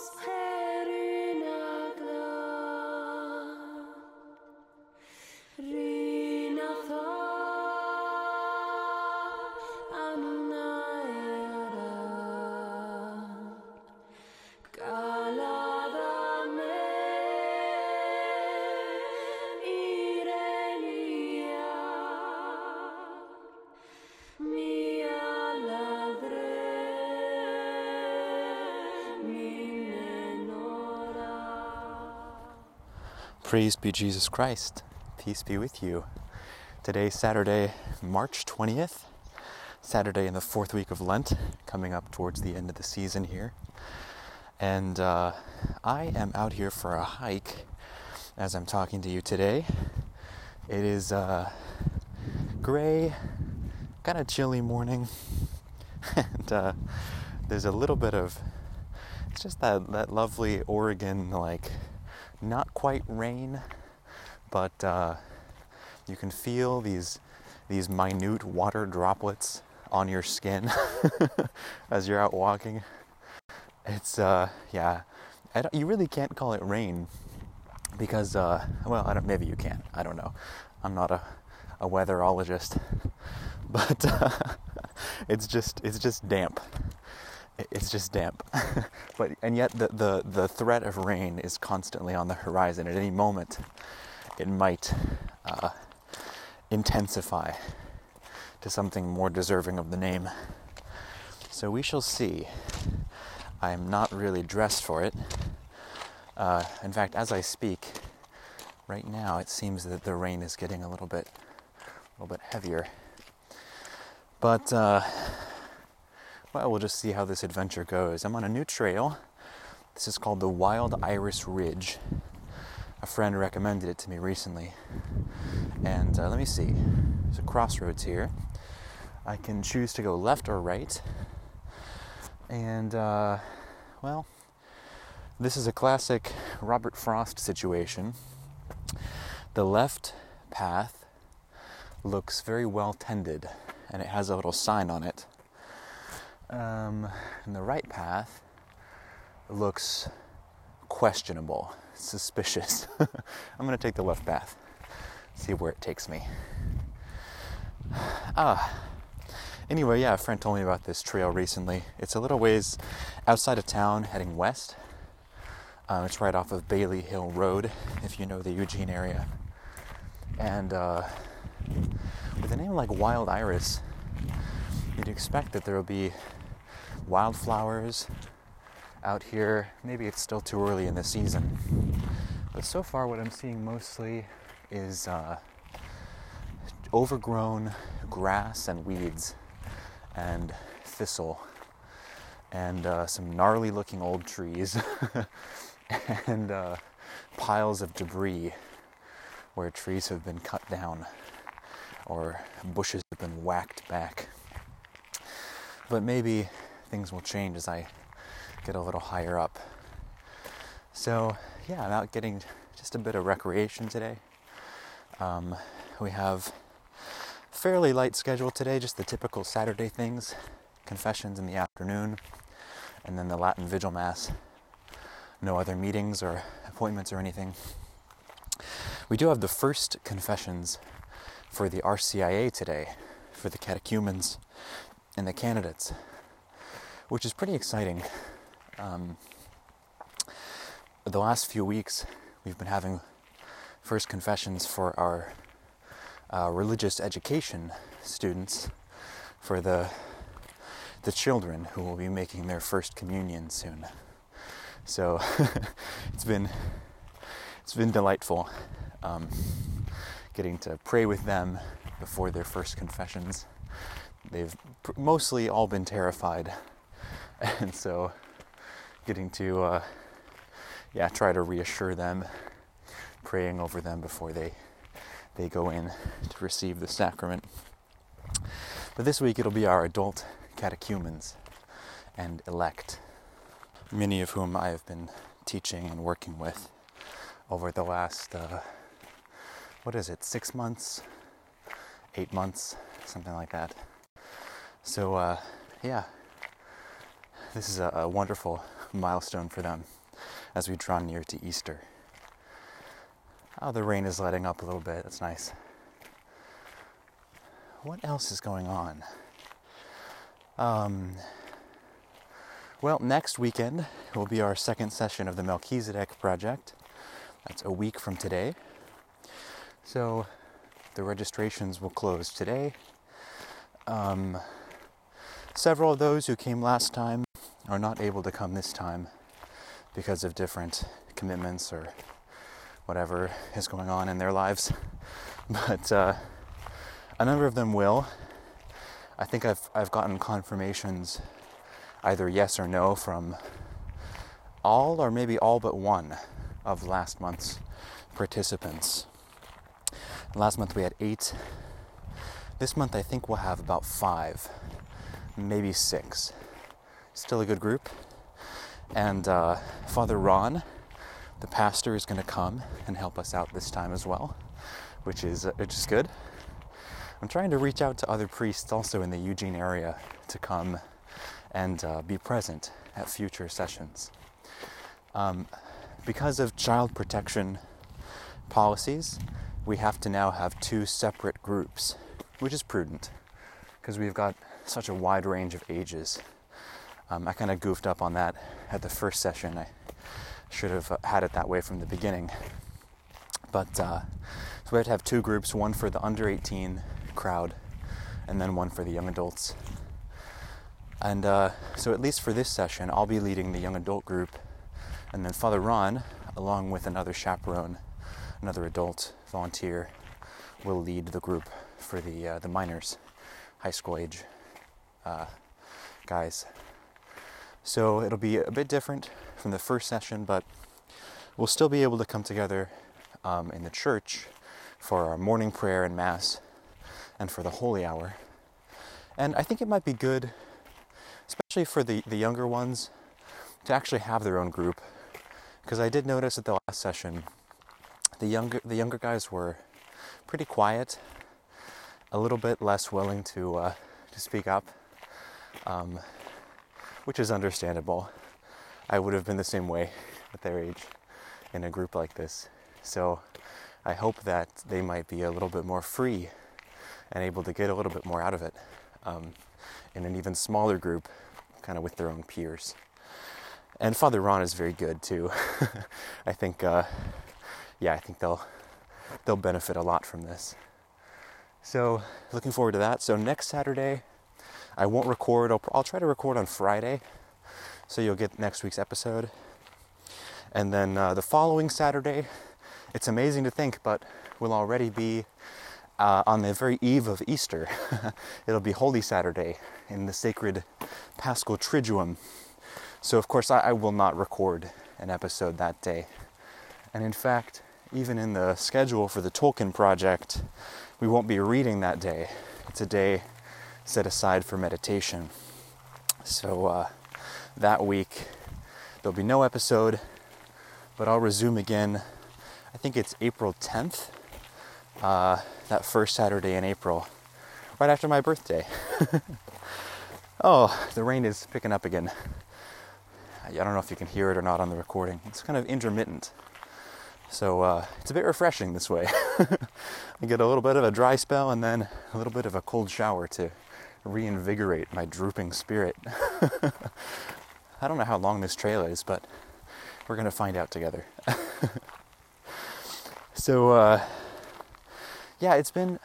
Christmas. Praise be Jesus Christ. Peace be with you. Today, Saturday, March 20th, Saturday in the fourth week of Lent, coming up towards the end of the season here. And uh, I am out here for a hike as I'm talking to you today. It is uh, gray, kind of chilly morning, and uh, there's a little bit of it's just that that lovely Oregon like not quite rain, but uh, you can feel these these minute water droplets on your skin as you're out walking. It's uh, yeah, you really can't call it rain because uh, well, I don't. Maybe you can. I don't know. I'm not a a weatherologist, but uh, it's just it's just damp it's just damp. but and yet the, the the threat of rain is constantly on the horizon. At any moment, it might uh, intensify to something more deserving of the name. So we shall see. I am not really dressed for it. Uh, in fact, as I speak, right now it seems that the rain is getting a little bit, a little bit heavier. But uh, well, we'll just see how this adventure goes. I'm on a new trail. This is called the Wild Iris Ridge. A friend recommended it to me recently. And uh, let me see. There's a crossroads here. I can choose to go left or right. And, uh, well, this is a classic Robert Frost situation. The left path looks very well tended, and it has a little sign on it um, and the right path looks questionable, suspicious. I'm going to take the left path, see where it takes me. Ah. Anyway, yeah, a friend told me about this trail recently. It's a little ways outside of town, heading west. Um, it's right off of Bailey Hill Road, if you know the Eugene area. And uh, with a name like Wild Iris, you'd expect that there will be wildflowers out here. Maybe it's still too early in the season. But so far, what I'm seeing mostly is uh, overgrown grass and weeds and thistle and uh, some gnarly looking old trees and uh, piles of debris where trees have been cut down or bushes have been whacked back. But maybe things will change as I get a little higher up. So, yeah, I'm out getting just a bit of recreation today. Um, we have fairly light schedule today, just the typical Saturday things, confessions in the afternoon, and then the Latin Vigil Mass. No other meetings or appointments or anything. We do have the first confessions for the RCIA today, for the catechumens and the candidates which is pretty exciting. Um, the last few weeks, we've been having first confessions for our uh, religious education students, for the the children who will be making their first communion soon. So it's been it's been delightful um, getting to pray with them before their first confessions. They've pr- mostly all been terrified and so getting to uh, yeah try to reassure them praying over them before they they go in to receive the sacrament. But this week it'll be our adult catechumens and elect many of whom i have been teaching and working with over the last uh, what is it six months? Eight months? Something like that. So uh, yeah this is a, a wonderful, milestone for them as we draw near to Easter. Oh, the rain is letting up a little bit. That's nice. What else is going on? Um, well, next weekend will be our second session of the Melchizedek Project. That's a week from today. So the registrations will close today. Um, several of those who came last time are not able to come this time because of different commitments or whatever is going on in their lives. But uh, a number of them will. I think I've, I've gotten confirmations, either yes or no, from all or maybe all but one of last month's participants. Last month we had eight. This month I think we'll have about five, maybe six. Still a good group. And uh, Father Ron, the pastor, is going to come and help us out this time as well, which is uh, which is good. I'm trying to reach out to other priests also in the Eugene area to come and uh, be present at future sessions. Um, because of child protection policies, we have to now have two separate groups, which is prudent because we've got such a wide range of ages. Um, I kind of goofed up on that at the first session. I should have uh, had it that way from the beginning. But uh, so we have to have two groups one for the under 18 crowd and then one for the young adults. And uh, so, at least for this session, I'll be leading the young adult group, and then Father Ron, along with another chaperone, another adult volunteer, will lead the group for the uh, the minors, high school age uh, guys. So it'll be a bit different from the first session, but we'll still be able to come together um, in the church for our morning prayer and mass, and for the holy hour. And I think it might be good, especially for the, the younger ones, to actually have their own group. Because I did notice at the last session the younger the younger guys were pretty quiet, a little bit less willing to uh, to speak up, um, which is understandable. I would have been the same way at their age in a group like this. So I hope that they might be a little bit more free and able to get a little bit more out of it um, in an even smaller group, kind of with their own peers. And Father Ron is very good too. I think uh, yeah, I think they'll they'll benefit a lot from this. So looking forward to that. So next Saturday, I won't record. I'll, I'll try to record on Friday, so you'll get next week's episode. And then uh, the following Saturday, it's amazing to think, but we'll already be uh, on the very eve of Easter. It'll be Holy Saturday in the sacred Paschal Triduum. So, of course, I, I will not record an episode that day. And in fact, even in the schedule for the Tolkien project, we won't be reading that day. It's a day set aside for meditation. So uh, that week, there'll be no episode, but I'll resume again. I think it's April 10th, uh, that first Saturday in April, right after my birthday. oh, the rain is picking up again. I don't know if you can hear it or not on the recording. It's kind of intermittent. So uh, it's a bit refreshing this way. I get a little bit of a dry spell and then a little bit of a cold shower to reinvigorate my drooping spirit. I don't know how long this trail is, but we're going to find out together. so, uh, yeah, it's been,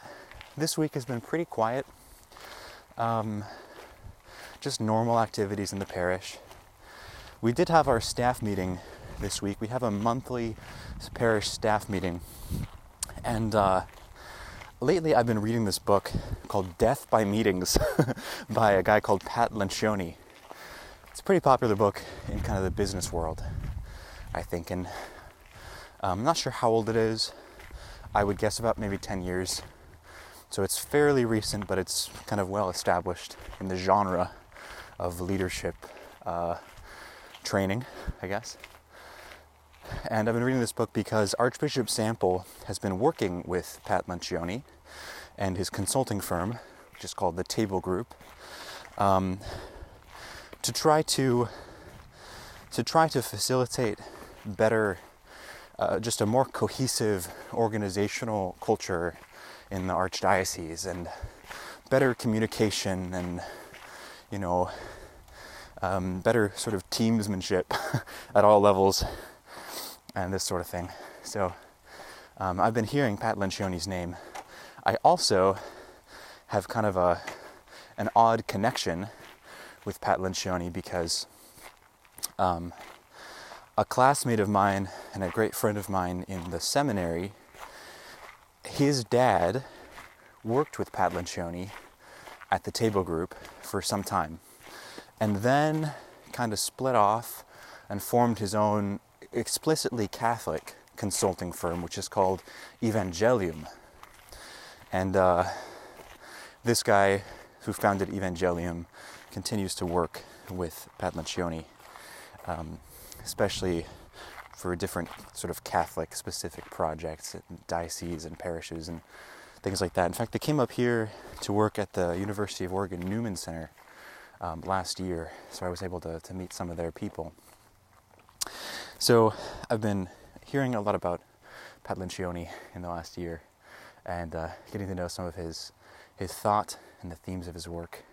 this week has been pretty quiet. Um, just normal activities in the parish. We did have our staff meeting this week. We have a monthly parish staff meeting. And uh, lately I've been reading this book called Death by Meetings by a guy called Pat Lencioni. It's a pretty popular book in kind of the business world, I think. And um, I'm not sure how old it is. I would guess about maybe 10 years. So it's fairly recent, but it's kind of well established in the genre of leadership uh, training, I guess. And I've been reading this book because Archbishop Sample has been working with Pat Lencioni and his consulting firm, which is called the Table Group, um, to try to to try to facilitate better, uh, just a more cohesive organizational culture in the archdiocese and better communication and, you know, um, better sort of teamsmanship at all levels and this sort of thing. So um, I've been hearing Pat Lencioni's name. I also have kind of a an odd connection with Pat Lencioni because um, a classmate of mine and a great friend of mine in the seminary, his dad worked with Pat Lencioni at the table group for some time and then kind of split off and formed his own explicitly Catholic consulting firm, which is called Evangelium. And uh, this guy who founded Evangelium continues to work with Pat Lencioni, um, especially for different sort of Catholic specific projects dioceses and parishes and things like that. In fact, they came up here to work at the University of Oregon Newman Center um, last year, so I was able to, to meet some of their people. So I've been hearing a lot about Pat Lencioni in the last year and uh, getting to know some of his his thought and the themes of his work.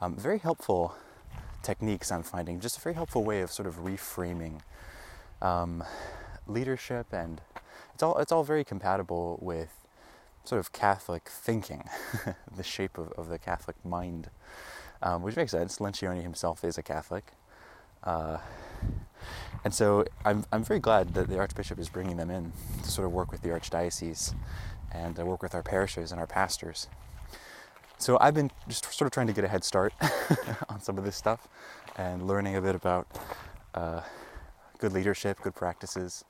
Um, very helpful techniques I'm finding, just a very helpful way of sort of reframing um, leadership, and it's all it's all very compatible with sort of Catholic thinking, the shape of, of the Catholic mind um, which makes sense. Lencioni himself is a Catholic. Uh, and so I'm, I'm very glad that the Archbishop is bringing them in to sort of work with the Archdiocese and uh, work with our parishes and our pastors. So I've been just sort of trying to get a head start on some of this stuff and learning a bit about uh, good leadership, good practices.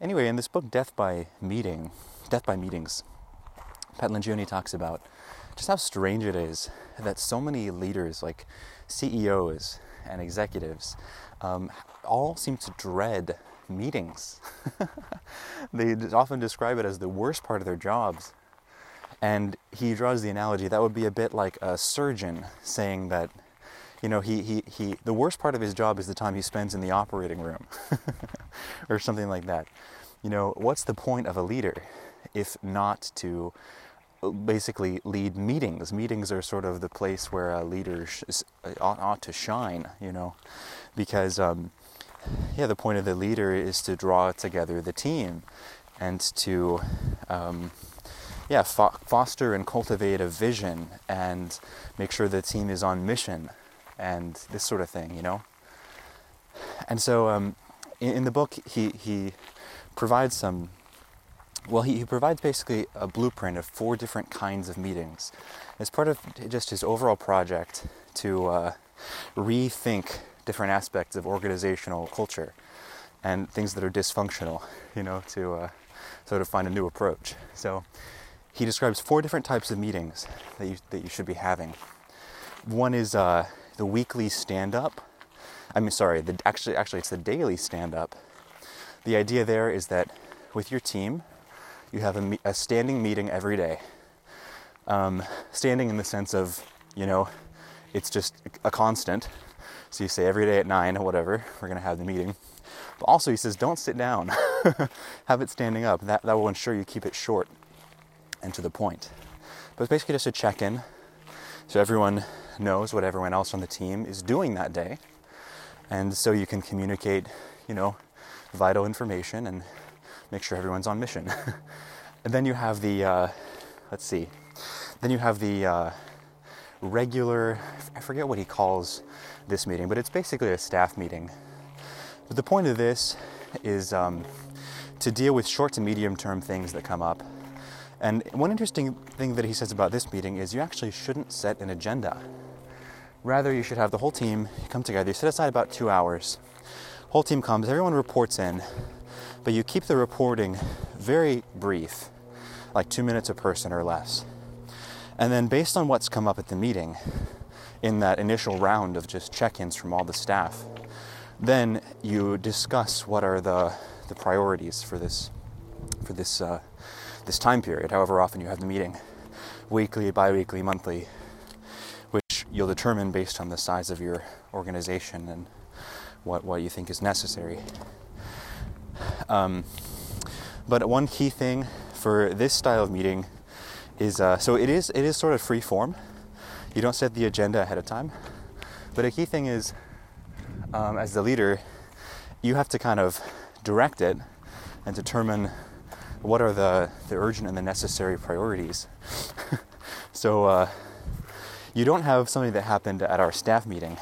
Anyway, in this book, Death by Meeting, Death by Meetings, Pat Lencioni talks about just how strange it is that so many leaders, like CEOs and executives, um, all seem to dread meetings. they often describe it as the worst part of their jobs. And he draws the analogy that would be a bit like a surgeon saying that, you know, he, he, he, the worst part of his job is the time he spends in the operating room or something like that. You know, what's the point of a leader if not to basically lead meetings. Meetings are sort of the place where a leader sh- ought, ought, to shine, you know, because um, yeah, the point of the leader is to draw together the team and to um, yeah fo- foster and cultivate a vision and make sure the team is on mission and this sort of thing, you know. And so um, in, in the book, he he provides some well, he, he, provides basically a blueprint of four different kinds of meetings as part of just his overall project to uh, rethink different aspects of organizational culture and things that are dysfunctional, you know, to uh, sort of find a new approach. So he describes four different types of meetings that you, that you should be having. One is uh, the weekly stand up. I mean, sorry, the, actually, actually, it's the daily stand up. The idea there is that with your team, you have a, a standing meeting every day. Um, standing in the sense of, you know, it's just a constant. So you say every day at nine or whatever, we're going to have the meeting. But also, he says, don't sit down, have it standing up. That, that will ensure you keep it short and to the point. But it's basically just a check in so everyone knows what everyone else on the team is doing that day. And so you can communicate, you know, vital information and make sure everyone's on mission. and then you have the, uh, let's see, then you have the uh, regular, I forget what he calls this meeting, but it's basically a staff meeting. But the point of this is um, to deal with short to medium term things that come up. And one interesting thing that he says about this meeting is you actually shouldn't set an agenda. Rather, you should have the whole team come together. You set aside about two hours. Whole team comes, everyone reports in, but you keep the reporting very brief, like two minutes a person or less. And then, based on what's come up at the meeting, in that initial round of just check ins from all the staff, then you discuss what are the, the priorities for this, for this, uh, this time period, however often you have the meeting weekly, bi weekly, monthly which you'll determine based on the size of your organization and what, what you think is necessary. Um, but one key thing for this style of meeting is uh, so it is it is sort of free form. You don't set the agenda ahead of time, but a key thing is um, as the leader, you have to kind of direct it and determine what are the, the urgent and the necessary priorities. so uh, you don't have something that happened at our staff meeting,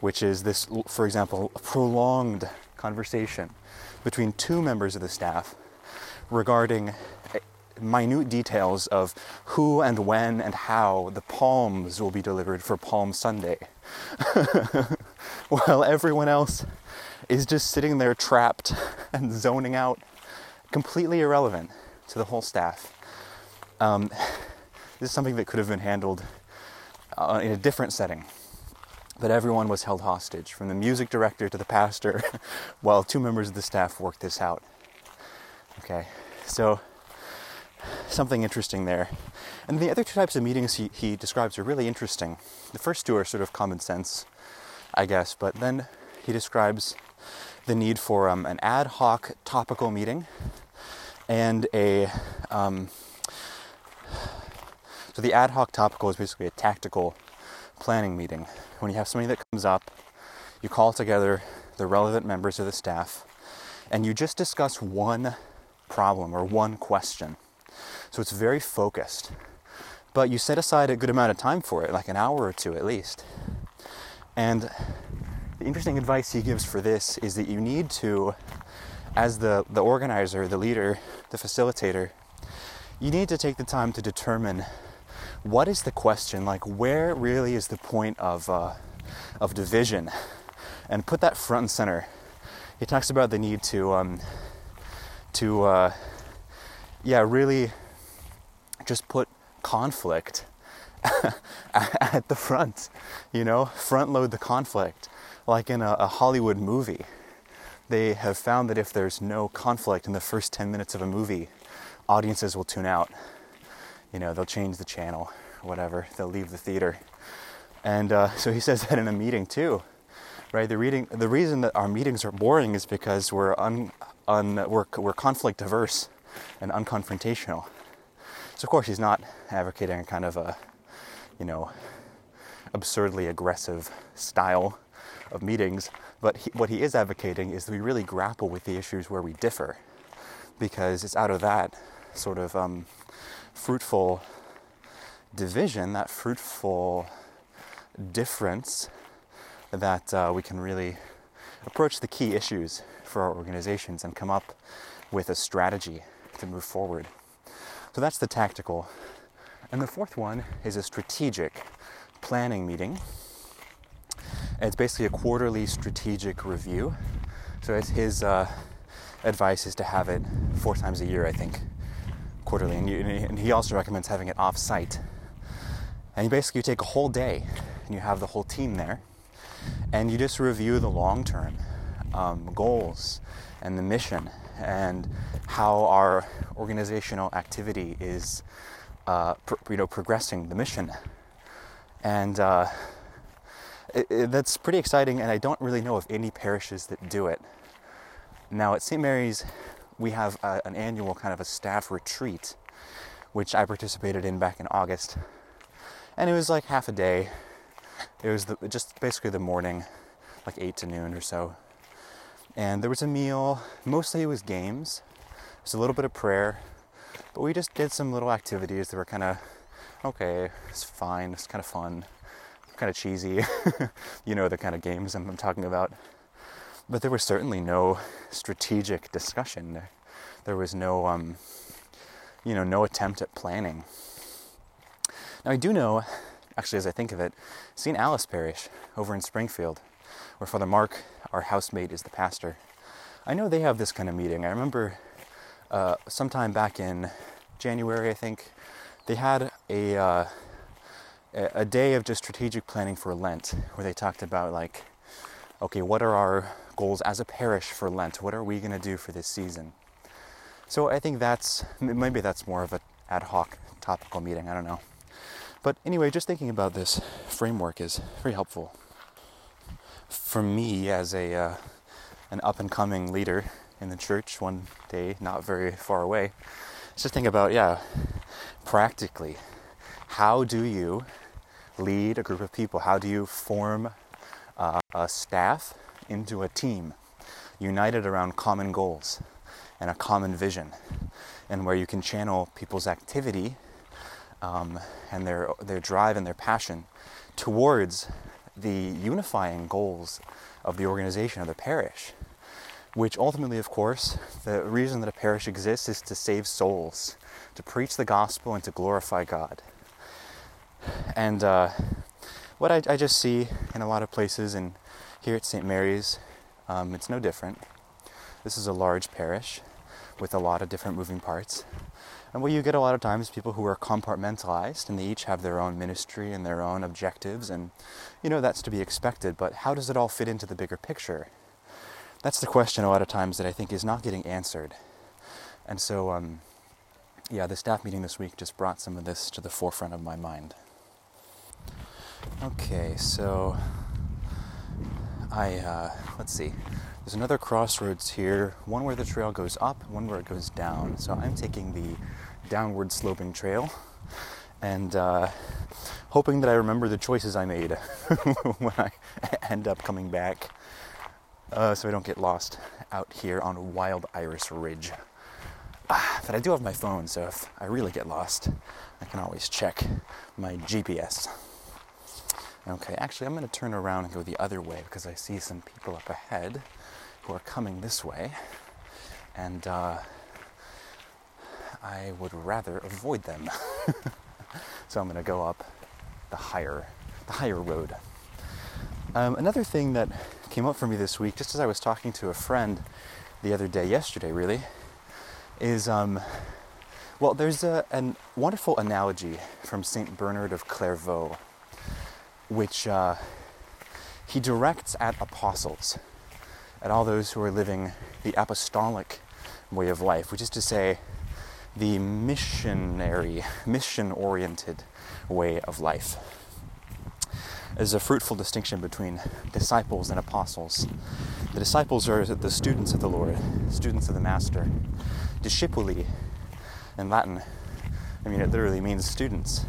which is this, for example, a prolonged conversation between two members of the staff regarding minute details of who and when and how the palms will be delivered for Palm Sunday. While everyone else is just sitting there trapped and zoning out, completely irrelevant to the whole staff. Um, this is something that could have been handled uh, in a different setting. But everyone was held hostage, from the music director to the pastor, while two members of the staff worked this out. Okay, so something interesting there. And the other two types of meetings he, he describes are really interesting. The first two are sort of common sense, I guess, but then he describes the need for um, an ad hoc topical meeting and a. Um, so the ad hoc topical is basically a tactical planning meeting. When you have something that comes up, you call together the relevant members of the staff and you just discuss one problem or one question. So it's very focused. But you set aside a good amount of time for it, like an hour or two at least. And the interesting advice he gives for this is that you need to, as the, the organizer, the leader, the facilitator, you need to take the time to determine what is the question, like where really is the point of, uh, of division, and put that front and center. He talks about the need to, um, to uh, yeah, really just put conflict at the front, you know, front load the conflict like in a, a Hollywood movie, they have found that if there's no conflict in the first 10 minutes of a movie, audiences will tune out. You know, they'll change the channel whatever, they'll leave the theater. And uh, so he says that in a meeting too, right? The, reading, the reason that our meetings are boring is because we're, un, un, we're, we're conflict averse and unconfrontational. So, of course, he's not advocating a kind of a, you know, absurdly aggressive style of meetings. But he, what he is advocating is that we really grapple with the issues where we differ, because it's out of that sort of um, fruitful division, that fruitful difference, that uh, we can really approach the key issues for our organizations and come up with a strategy to move forward. So that's the tactical. And the fourth one is a strategic planning meeting it's basically a quarterly strategic review. So his uh, advice is to have it four times a year, I think, quarterly. And, you, and he also recommends having it off-site. And you basically take a whole day, and you have the whole team there, and you just review the long-term um, goals and the mission and how our organizational activity is, uh, you know, progressing the mission. And uh, it, it, that's pretty exciting, and I don't really know of any parishes that do it. Now, at St. Mary's, we have a, an annual kind of a staff retreat, which I participated in back in August. And it was like half a day. It was the, just basically the morning, like 8 to noon or so. And there was a meal. Mostly it was games. There's a little bit of prayer. But we just did some little activities that were kind of okay, it's fine, it's kind of fun kind of cheesy, you know, the kind of games I'm, I'm talking about. But there was certainly no strategic discussion. There was no, um, you know, no attempt at planning. Now I do know, actually, as I think of it, St. Alice Parish over in Springfield, where Father Mark, our housemate, is the pastor. I know they have this kind of meeting. I remember uh, sometime back in January, I think, they had a uh, a day of just strategic planning for Lent, where they talked about like, okay, what are our goals as a parish for Lent? What are we going to do for this season? So I think that's maybe that's more of an ad hoc topical meeting. I don't know. But anyway, just thinking about this framework is very helpful. for me as a uh, an up and coming leader in the church one day, not very far away, Just think about yeah, practically, how do you lead a group of people? How do you form uh, a staff into a team united around common goals and a common vision, and where you can channel people's activity um, and their their drive and their passion towards the unifying goals of the organization of the parish. Which ultimately, of course, the reason that a parish exists is to save souls, to preach the gospel, and to glorify God. And uh, what I, I, just see in a lot of places, and here at St. Mary's, um, it's no different. This is a large parish with a lot of different moving parts. And what you get a lot of times is people who are compartmentalized and they each have their own ministry and their own objectives, and you know that's to be expected, but how does it all fit into the bigger picture? That's the question a lot of times that I think is not getting answered. And so, um, yeah, the staff meeting this week just brought some of this to the forefront of my mind. Okay, so I, uh, let's see. There's another crossroads here, one where the trail goes up, one where it goes down. So I'm taking the downward sloping trail and uh, hoping that I remember the choices I made when I end up coming back uh, so I don't get lost out here on Wild Iris Ridge. Ah, but I do have my phone, so if I really get lost, I can always check my GPS. Okay, actually, I'm going to turn around and go the other way because I see some people up ahead who are coming this way, and uh, I would rather avoid them. so I'm going to go up the higher, the higher road. Um, another thing that came up for me this week, just as I was talking to a friend the other day, yesterday really, is um, well, there's a wonderful analogy from Saint Bernard of Clairvaux, which uh, he directs at apostles, at all those who are living the apostolic way of life, which is to say, the missionary, mission oriented way of life. There's a fruitful distinction between disciples and apostles. The disciples are the students of the Lord, students of the Master. Discipuli in Latin, I mean, it literally means students.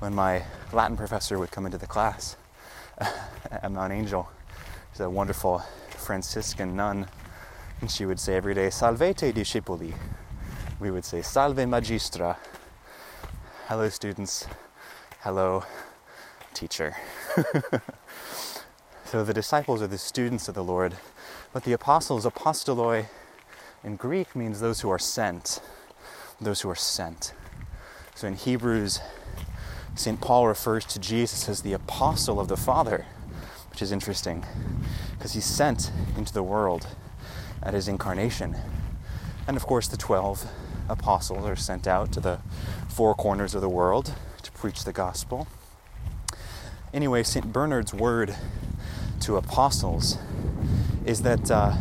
When my Latin professor would come into the class at Mount Angel, she's a wonderful Franciscan nun, and she would say every day, Salvete discipuli. We would say, Salve magistra. Hello, students. Hello, teacher. so the disciples are the students of the Lord, but the apostles, apostoloi in Greek means those who are sent. Those who are sent. So in Hebrews, St. Paul refers to Jesus as the apostle of the Father, which is interesting because he's sent into the world at his incarnation. And of course, the 12 apostles are sent out to the four corners of the world to preach the gospel. Anyway, St. Bernard's word to apostles is that uh,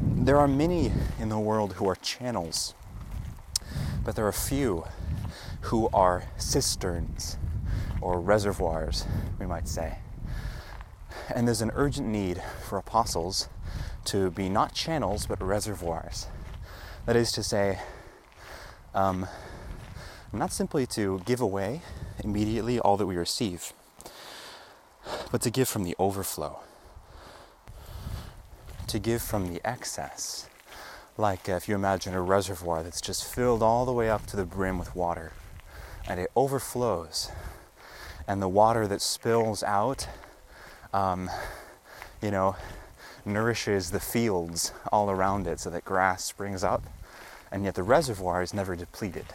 there are many in the world who are channels, but there are few who are cisterns or reservoirs, we might say. And there's an urgent need for apostles to be not channels but reservoirs. That is to say, um, not simply to give away immediately all that we receive but to give from the overflow, to give from the excess. Like uh, if you imagine a reservoir that's just filled all the way up to the brim with water, and it overflows, and the water that spills out, um, you know, nourishes the fields all around it so that grass springs up, and yet the reservoir is never depleted.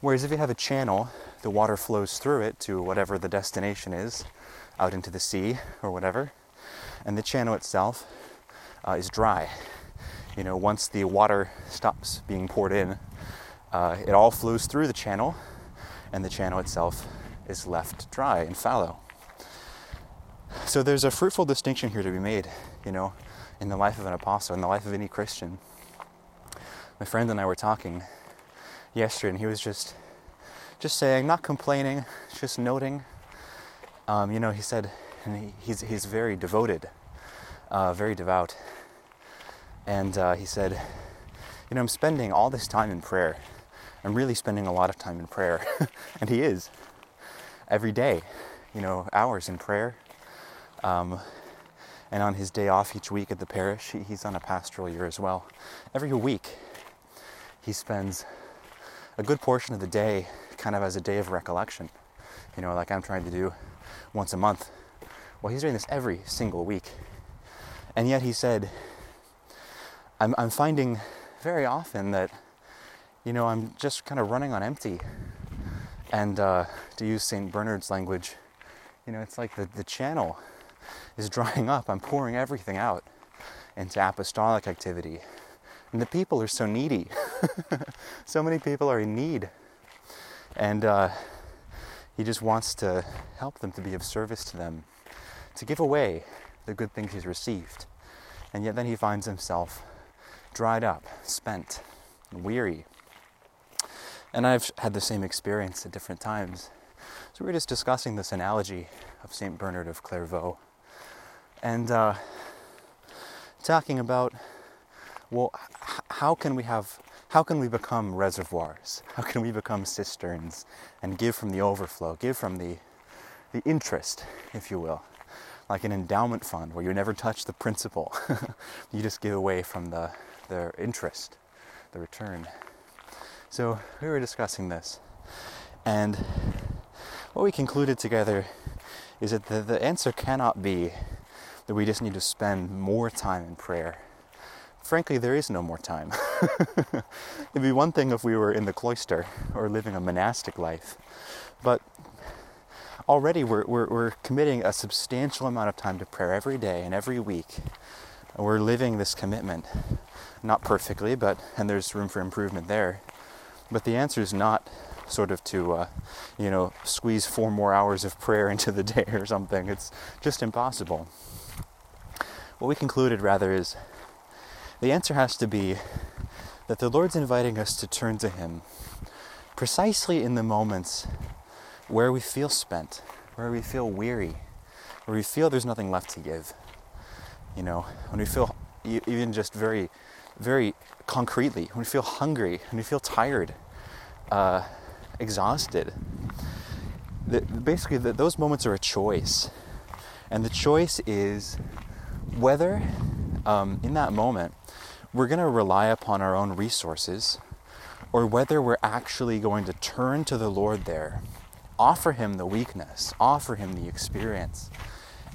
Whereas if you have a channel, the water flows through it to whatever the destination is, out into the sea or whatever. And the channel itself uh, is dry. You know, once the water stops being poured in, uh, it all flows through the channel, and the channel itself is left dry and fallow. So there's a fruitful distinction here to be made, you know, in the life of an apostle, in the life of any Christian. My friend and I were talking yesterday, and he was just, just saying, not complaining, just noting um, you know, he said and he, he's, he's very devoted, uh, very devout. And uh, he said, You know, I'm spending all this time in prayer. I'm really spending a lot of time in prayer. and he is. Every day, you know, hours in prayer. Um, and on his day off each week at the parish, he's on a pastoral year as well. Every week, he spends a good portion of the day kind of as a day of recollection, you know, like I'm trying to do once a month. Well, he's doing this every single week. And yet he said, I'm, I'm finding very often that, you know, I'm just kind of running on empty. And uh, to use St. Bernard's language, you know, it's like the, the channel is drying up. I'm pouring everything out into apostolic activity. And the people are so needy. so many people are in need. And uh, he just wants to help them to be of service to them, to give away the good things he's received. And yet then he finds himself dried up, spent, weary. And I've had the same experience at different times. So we were just discussing this analogy of St. Bernard of Clairvaux and uh, talking about well, how can we have how can we become reservoirs? How can we become cisterns and give from the overflow, give from the the interest, if you will, like an endowment fund where you never touch the principal, you just give away from the the interest, the return. So we were discussing this, and what we concluded together is that the, the answer cannot be that we just need to spend more time in prayer. Frankly, there is no more time. It'd be one thing if we were in the cloister or living a monastic life, but already we're, we're, we're committing a substantial amount of time to prayer every day and every week. We're living this commitment, not perfectly, but and there's room for improvement there. But the answer is not sort of to, uh, you know, squeeze four more hours of prayer into the day or something. It's just impossible. What we concluded, rather, is the answer has to be that the Lord's inviting us to turn to Him precisely in the moments where we feel spent, where we feel weary, where we feel there's nothing left to give. You know, when we feel even just very, very concretely, when we feel hungry, when we feel tired, uh, exhausted. The, basically, the, those moments are a choice. And the choice is whether um, in that moment we're going to rely upon our own resources or whether we're actually going to turn to the Lord there, offer Him the weakness, offer Him the experience,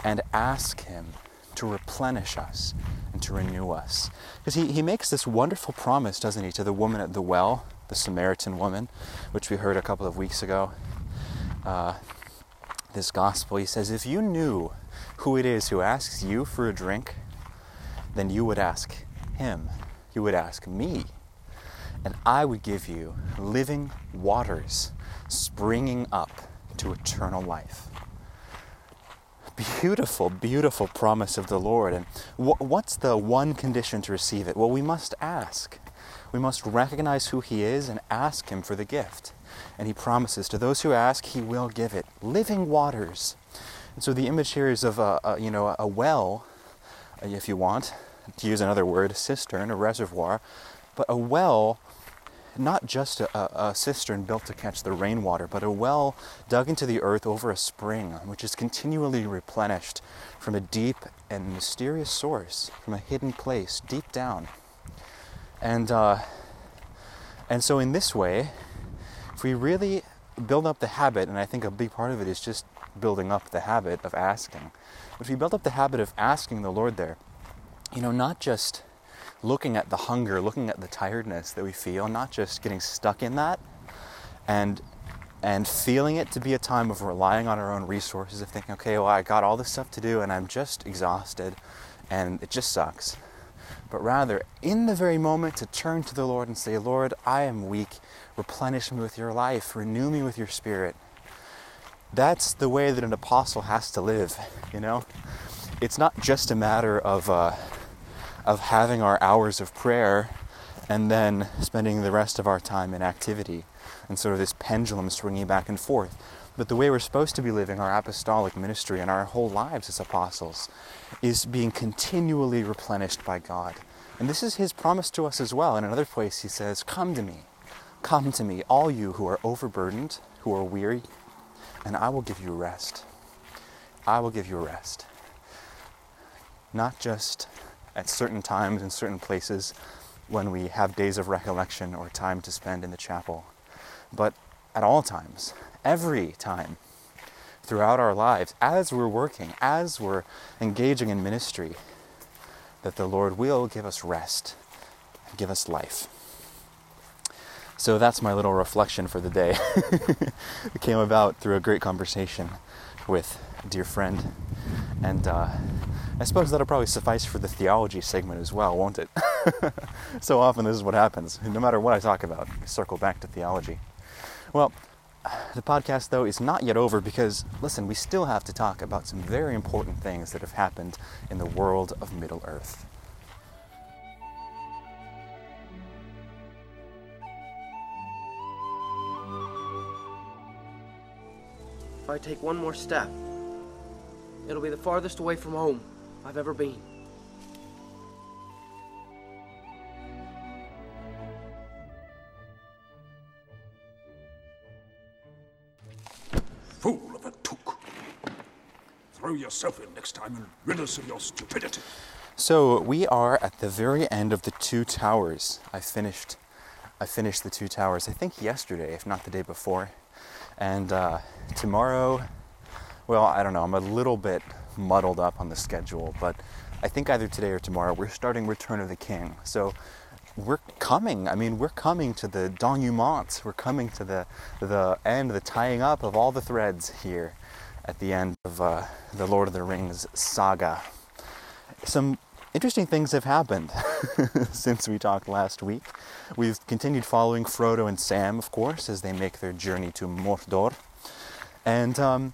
and ask Him to replenish us and to renew us. Because he, he makes this wonderful promise, doesn't he, to the woman at the well, the Samaritan woman, which we heard a couple of weeks ago. Uh, this gospel, he says, If you knew who it is who asks you for a drink, then you would ask him. You would ask me. And I would give you living waters springing up to eternal life. Beautiful, beautiful promise of the Lord. And what's the one condition to receive it? Well, we must ask. We must recognize who He is and ask Him for the gift. And He promises to those who ask, He will give it. Living waters and so the image here is of a, a you know a well, if you want to use another word, a cistern, a reservoir, but a well, not just a, a cistern built to catch the rainwater, but a well dug into the earth over a spring, which is continually replenished from a deep and mysterious source, from a hidden place deep down. And uh, and so in this way, if we really build up the habit, and I think a big part of it is just building up the habit of asking. But if we build up the habit of asking the Lord there, you know, not just looking at the hunger, looking at the tiredness that we feel, not just getting stuck in that and and feeling it to be a time of relying on our own resources, of thinking, okay, well, I got all this stuff to do and I'm just exhausted and it just sucks. But rather, in the very moment, to turn to the Lord and say, Lord, I am weak. Replenish me with your life, renew me with your spirit that's the way that an apostle has to live, you know? It's not just a matter of, uh, of having our hours of prayer and then spending the rest of our time in activity and sort of this pendulum swinging back and forth. But the way we're supposed to be living our apostolic ministry and our whole lives as apostles is being continually replenished by God. And this is his promise to us as well. In another place, he says, Come to me, come to me, all you who are overburdened, who are weary, and I will give you rest. I will give you rest. Not just at certain times in certain places when we have days of recollection or time to spend in the chapel, but at all times, every time throughout our lives, as we're working, as we're engaging in ministry, that the Lord will give us rest and give us life. So that's my little reflection for the day. it came about through a great conversation with a dear friend. And uh, I suppose that'll probably suffice for the theology segment as well, won't it? so often this is what happens. No matter what I talk about, I circle back to theology. Well, the podcast, though, is not yet over because, listen, we still have to talk about some very important things that have happened in the world of Middle Earth. If I take one more step, it'll be the farthest away from home I've ever been. Yourself in next time and rid us of your stupidity. So we are at the very end of the two towers. I finished, I finished the two towers. I think yesterday, if not the day before. And uh, tomorrow, well, I don't know. I'm a little bit muddled up on the schedule, but I think either today or tomorrow we're starting Return of the King. So we're coming. I mean, we're coming to the denouement. We're coming to the the end, the tying up of all the threads here at the end of uh, the Lord of the Rings saga. Some interesting things have happened since we talked last week. We've continued following Frodo and Sam, of course, as they make their journey to Mordor, and um,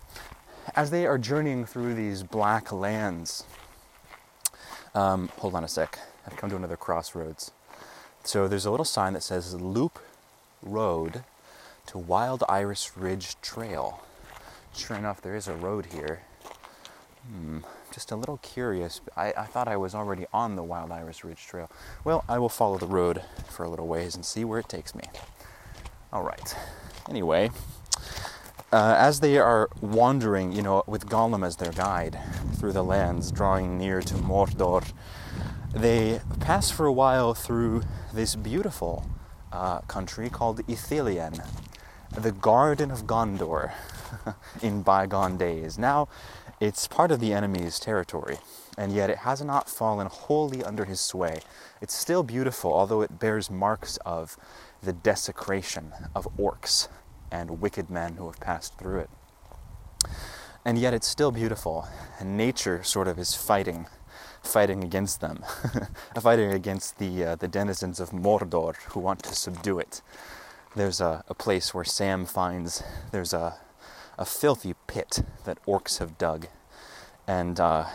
as they are journeying through these black lands. Um, hold on a sec. I've come to another crossroads. So there's a little sign that says Loop Road to Wild Iris Ridge Trail. Sure enough, there is a road here. Hmm, just a little curious. I, I thought I was already on the Wild Iris Ridge Trail. Well, I will follow the road for a little ways and see where it takes me. All right. Anyway, uh, as they are wandering, you know, with Gollum as their guide through the lands, drawing near to Mordor, they pass for a while through this beautiful uh, country called Ithilien, the Garden of Gondor in bygone days. Now it's part of the enemy's territory, and yet it has not fallen wholly under his sway. It's still beautiful, although it bears marks of the desecration of orcs and wicked men who have passed through it. And yet it's still beautiful, and nature sort of is fighting fighting against them, fighting against the uh, the denizens of Mordor who want to subdue it. There's a, a place where Sam finds there's a a filthy pit that orcs have dug, and uh,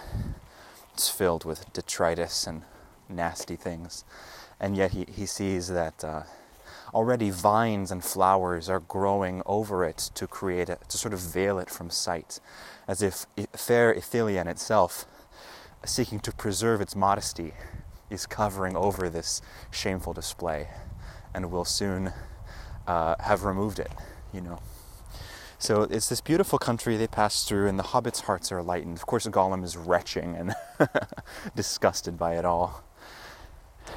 it's filled with detritus and nasty things. And yet he, he sees that uh, already vines and flowers are growing over it to create it, to sort of veil it from sight, as if fair Ithilien itself seeking to preserve its modesty, is covering over this shameful display and will soon uh, have removed it, you know. So it's this beautiful country they pass through, and the hobbits' hearts are lightened. Of course, Gollum is retching and disgusted by it all.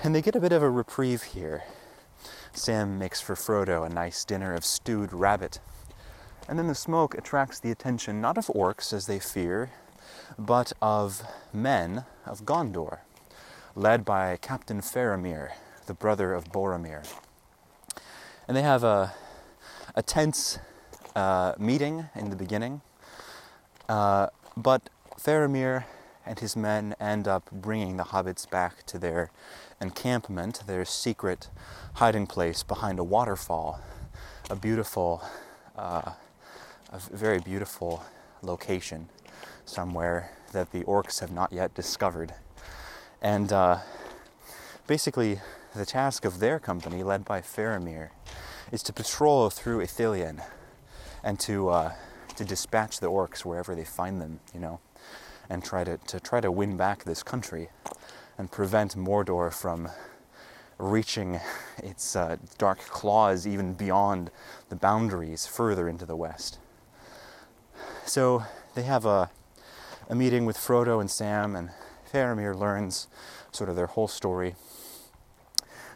And they get a bit of a reprieve here. Sam makes for Frodo a nice dinner of stewed rabbit. And then the smoke attracts the attention not of orcs, as they fear, but of men of Gondor, led by Captain Faramir, the brother of Boromir. And they have a, a tense uh, meeting in the beginning, uh, but Faramir and his men end up bringing the hobbits back to their encampment, their secret hiding place behind a waterfall, a beautiful, uh, a very beautiful location somewhere that the orcs have not yet discovered. And uh, basically, the task of their company, led by Faramir, is to patrol through Ithilien and to uh, to dispatch the orcs wherever they find them, you know, and try to, to try to win back this country and prevent Mordor from reaching its uh, dark claws even beyond the boundaries further into the west. So they have a, a meeting with Frodo and Sam, and Faramir learns sort of their whole story.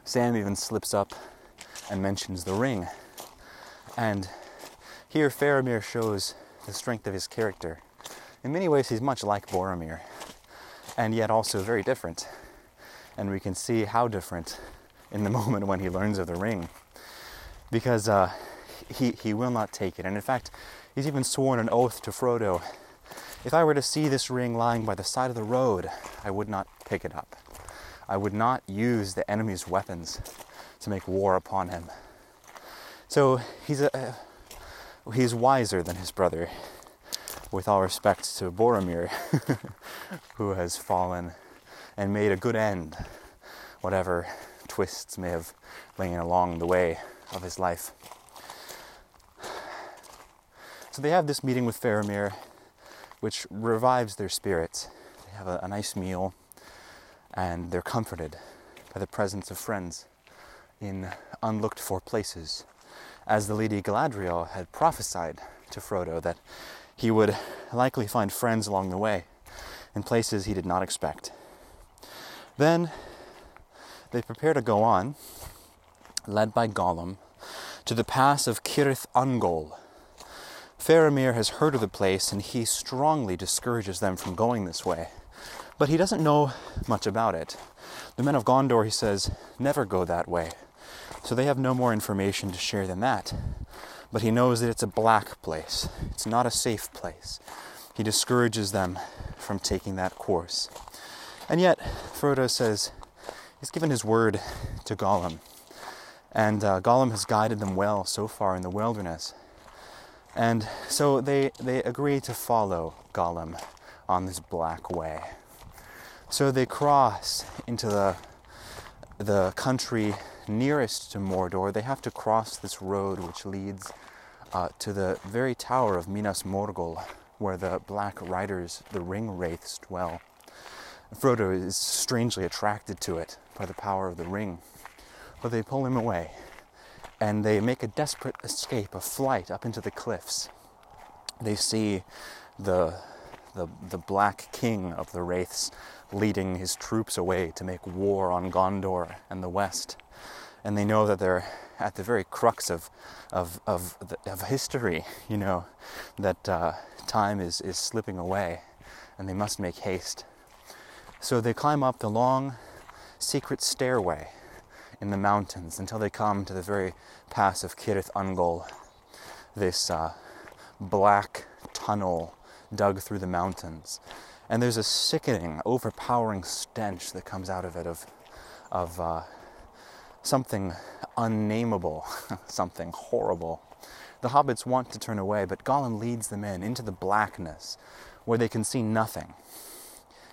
Sam even slips up and mentions the ring. And here Faramir shows the strength of his character. In many ways, he's much like Boromir, and yet also very different. And we can see how different in the moment when he learns of the ring. Because uh, he, he will not take it. And in fact, he's even sworn an oath to Frodo if I were to see this ring lying by the side of the road, I would not pick it up. I would not use the enemy's weapons to make war upon him. So he's a, he's wiser than his brother, with all respect to Boromir, who has fallen and made a good end, whatever twists may have lain along the way of his life. So they have this meeting with Faramir, which revives their spirits. They have a, a nice meal, and they're comforted by the presence of friends in unlooked for places as the Lady Galadriel had prophesied to Frodo that he would likely find friends along the way in places he did not expect. Then they prepare to go on, led by Gollum, to the pass of Cirith Ungol. Faramir has heard of the place and he strongly discourages them from going this way. But he doesn't know much about it. The men of Gondor, he says, never go that way. So they have no more information to share than that. But he knows that it's a black place, it's not a safe place. He discourages them from taking that course. And yet, Frodo says he's given his word to Gollum. And uh, Gollum has guided them well so far in the wilderness. And so they, they agree to follow Gollum on this black way. So they cross into the, the country nearest to Mordor, they have to cross this road which leads uh, to the very tower of Minas Morgul, where the Black Riders, the Ring Wraiths, dwell. Frodo is strangely attracted to it by the power of the ring, but they pull him away, and they make a desperate escape, a flight up into the cliffs. They see the the, the Black King of the Wraiths leading his troops away to make war on Gondor and the West and they know that they're at the very crux of of of, of history. You know that uh, time is is slipping away, and they must make haste. So they climb up the long, secret stairway in the mountains until they come to the very pass of Cirith Ungol, this uh, black tunnel dug through the mountains. And there's a sickening, overpowering stench that comes out of it of, of uh, something unnameable, something horrible. The hobbits want to turn away, but Gollum leads them in into the blackness where they can see nothing.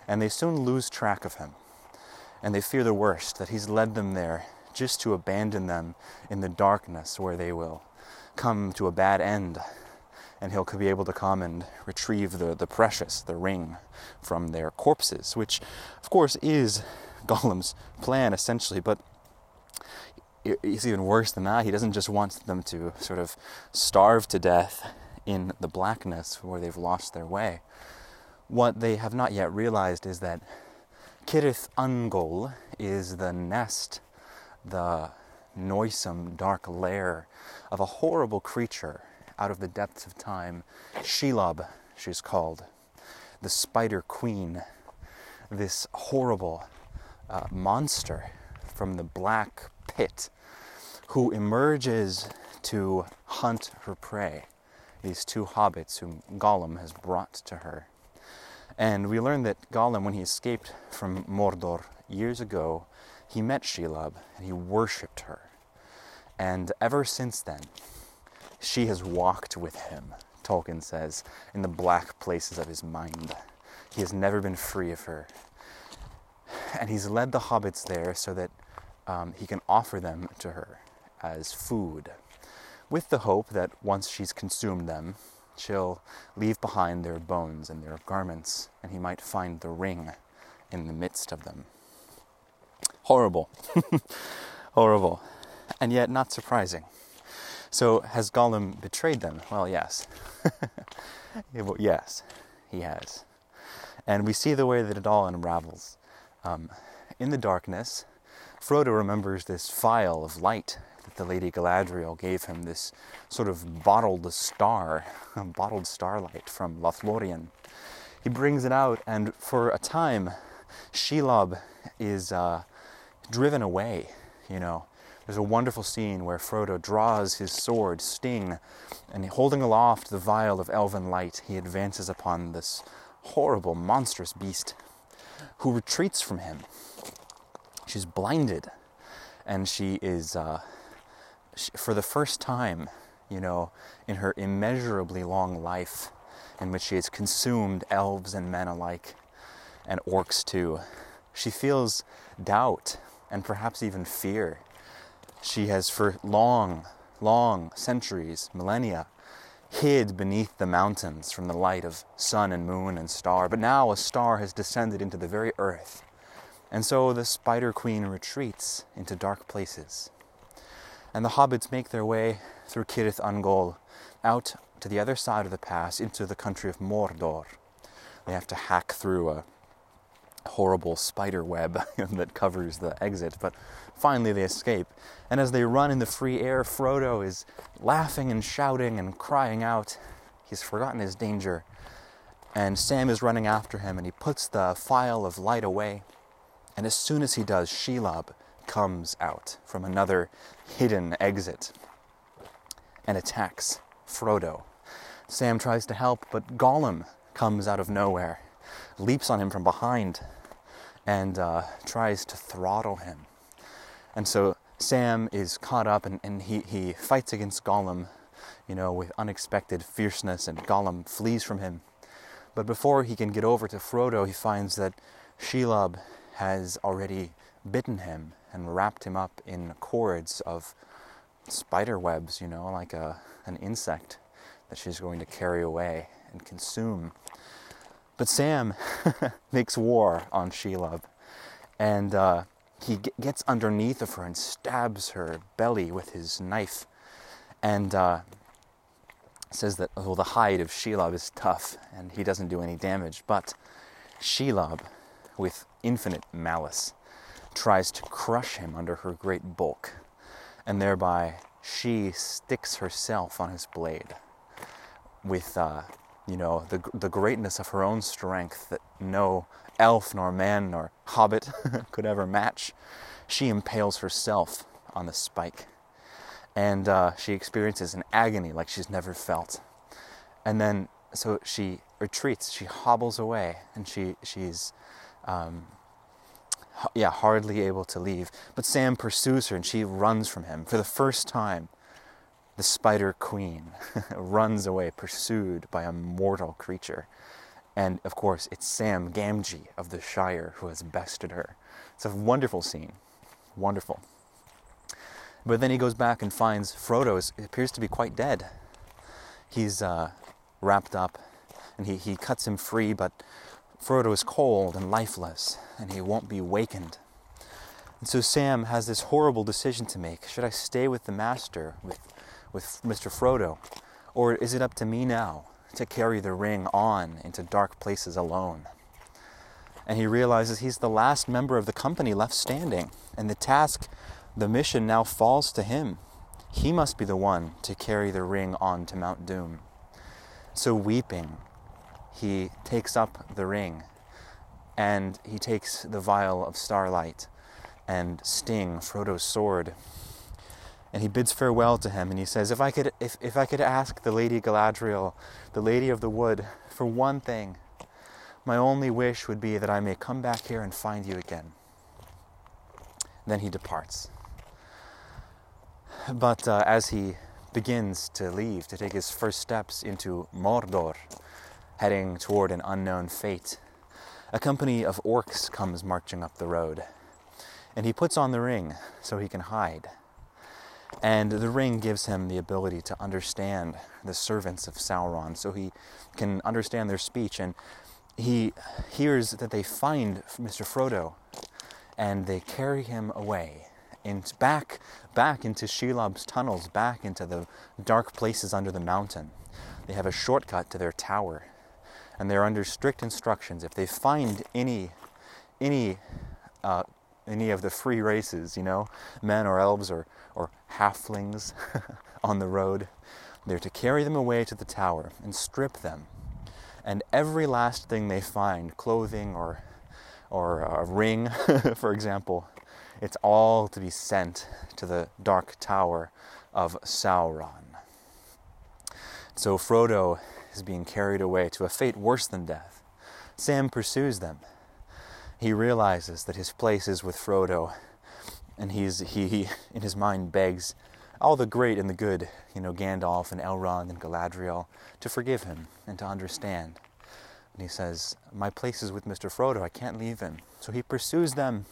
And they soon lose track of him. And they fear the worst that he's led them there just to abandon them in the darkness where they will come to a bad end. And he'll be able to come and retrieve the, the precious, the ring, from their corpses, which, of course, is Gollum's plan essentially, but it's even worse than that. He doesn't just want them to sort of starve to death in the blackness where they've lost their way. What they have not yet realized is that Cirith Ungol is the nest, the noisome, dark lair of a horrible creature out of the depths of time. Shelob, she's called, the Spider Queen, this horrible uh, monster from the black pit who emerges to hunt her prey, these two hobbits whom Gollum has brought to her. And we learn that Gollum, when he escaped from Mordor years ago, he met Shelob and he worshipped her. And ever since then, she has walked with him, Tolkien says, in the black places of his mind. He has never been free of her. And he's led the hobbits there so that um, he can offer them to her as food, with the hope that once she's consumed them, She'll leave behind their bones and their garments, and he might find the ring in the midst of them. Horrible. Horrible. And yet not surprising. So, has Gollum betrayed them? Well, yes. yes, he has. And we see the way that it all unravels. Um, in the darkness, Frodo remembers this phial of light that the Lady Galadriel gave him, this sort of bottled star, bottled starlight from Lothlorien. He brings it out, and for a time, Shelob is uh, driven away, you know. There's a wonderful scene where Frodo draws his sword, Sting, and holding aloft the vial of elven light, he advances upon this horrible, monstrous beast who retreats from him. She's blinded, and she is, uh, she, for the first time, you know, in her immeasurably long life, in which she has consumed elves and men alike, and orcs too, she feels doubt and perhaps even fear. She has, for long, long centuries, millennia, hid beneath the mountains from the light of sun and moon and star, but now a star has descended into the very earth. And so the Spider Queen retreats into dark places. And the hobbits make their way through Cirith Ungol out to the other side of the pass into the country of Mordor. They have to hack through a horrible spider web that covers the exit, but finally they escape. And as they run in the free air, Frodo is laughing and shouting and crying out. He's forgotten his danger. And Sam is running after him, and he puts the phial of light away. And as soon as he does, Shelob comes out from another hidden exit and attacks Frodo. Sam tries to help, but Gollum comes out of nowhere, leaps on him from behind, and uh, tries to throttle him. And so Sam is caught up and, and he, he fights against Gollum, you know, with unexpected fierceness, and Gollum flees from him. But before he can get over to Frodo, he finds that Shelob has already bitten him and wrapped him up in cords of spider webs, you know, like a, an insect that she's going to carry away and consume. But Sam makes war on Shelob, and uh, he gets underneath of her and stabs her belly with his knife, and uh, says that well, the hide of Shelob is tough and he doesn't do any damage. But Shelob, with infinite malice, tries to crush him under her great bulk, and thereby she sticks herself on his blade with. Uh, you know, the, the greatness of her own strength that no elf nor man nor hobbit could ever match, she impales herself on the spike. And uh, she experiences an agony like she's never felt. And then, so she retreats, she hobbles away, and she, she's, um, yeah, hardly able to leave. But Sam pursues her and she runs from him for the first time the Spider Queen runs away, pursued by a mortal creature. And of course, it's Sam Gamgee of the Shire who has bested her. It's a wonderful scene. Wonderful. But then he goes back and finds Frodo appears to be quite dead. He's uh, wrapped up and he, he cuts him free, but Frodo is cold and lifeless and he won't be wakened. And so Sam has this horrible decision to make. Should I stay with the Master, with with Mr. Frodo? Or is it up to me now to carry the ring on into dark places alone? And he realizes he's the last member of the company left standing, and the task, the mission now falls to him. He must be the one to carry the ring on to Mount Doom. So, weeping, he takes up the ring and he takes the vial of starlight and Sting, Frodo's sword, and he bids farewell to him and he says, If I could if, if I could ask the Lady Galadriel, the Lady of the Wood, for one thing, my only wish would be that I may come back here and find you again. Then he departs. But uh, as he begins to leave, to take his first steps into Mordor, heading toward an unknown fate, a company of orcs comes marching up the road, and he puts on the ring so he can hide. And the ring gives him the ability to understand the servants of Sauron, so he can understand their speech. And he hears that they find Mr. Frodo and they carry him away and back back into Shelob's tunnels, back into the dark places under the mountain. They have a shortcut to their tower, and they're under strict instructions. If they find any any uh, any of the free races, you know, men or elves or or halflings on the road, they're to carry them away to the tower and strip them, and every last thing they find, clothing or or a ring, for example, it's all to be sent to the dark tower of Sauron. So Frodo is being carried away to a fate worse than death. Sam pursues them. He realizes that his place is with Frodo, and he's, he, he, in his mind, begs all the great and the good, you know, Gandalf and Elrond and Galadriel, to forgive him and to understand. And he says, My place is with Mr. Frodo, I can't leave him. So he pursues them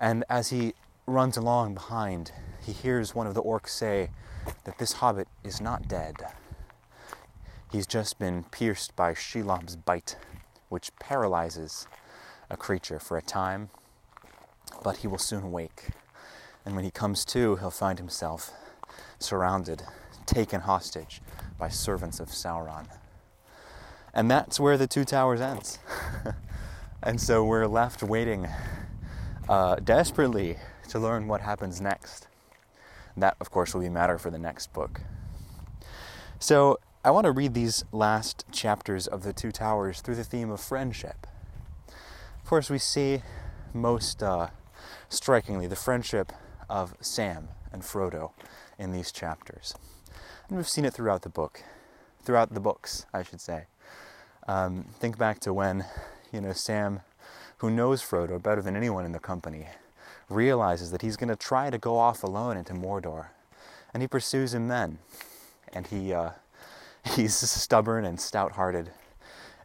and as he runs along behind, he hears one of the orcs say that this hobbit is not dead. He's just been pierced by Shelob's bite, which paralyzes a creature for a time, but he will soon wake. And when he comes to, he'll find himself surrounded, taken hostage by servants of Sauron. And that's where the Two Towers ends. and so we're left waiting uh, desperately to learn what happens next. That, of course, will be matter for the next book. So, I want to read these last chapters of The Two Towers through the theme of friendship. Of course, we see most uh, strikingly the friendship of Sam and Frodo in these chapters. And we've seen it throughout the book, throughout the books, I should say. Um, think back to when, you know, Sam who knows Frodo better than anyone in the company, realizes that he's going to try to go off alone into Mordor. And he pursues him then. And he, uh, he's stubborn and stout hearted.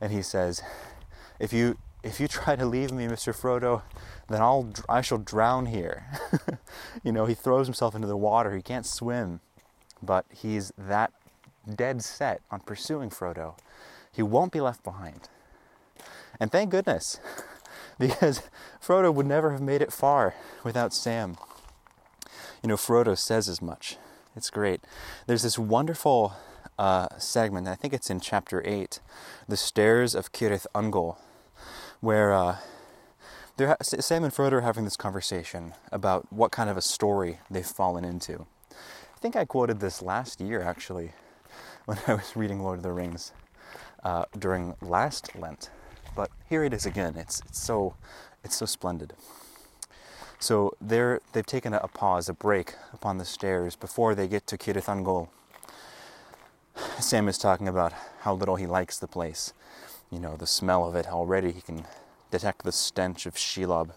And he says, if you, if you try to leave me, Mr. Frodo, then I'll, I shall drown here. you know, he throws himself into the water. He can't swim. But he's that dead set on pursuing Frodo. He won't be left behind. And thank goodness. because Frodo would never have made it far without Sam. You know, Frodo says as much. It's great. There's this wonderful uh, segment, I think it's in chapter 8, The Stairs of Cirith Ungol, where uh, Sam and Frodo are having this conversation about what kind of a story they've fallen into. I think I quoted this last year, actually, when I was reading Lord of the Rings uh, during last Lent. But here it is again. It's, it's so it's so splendid. So they're, they've taken a, a, pause, a break upon the stairs before they get to Cirith Ungol. Sam is talking about how little he likes the place. You know, the smell of it already, he can detect the stench of Shelob.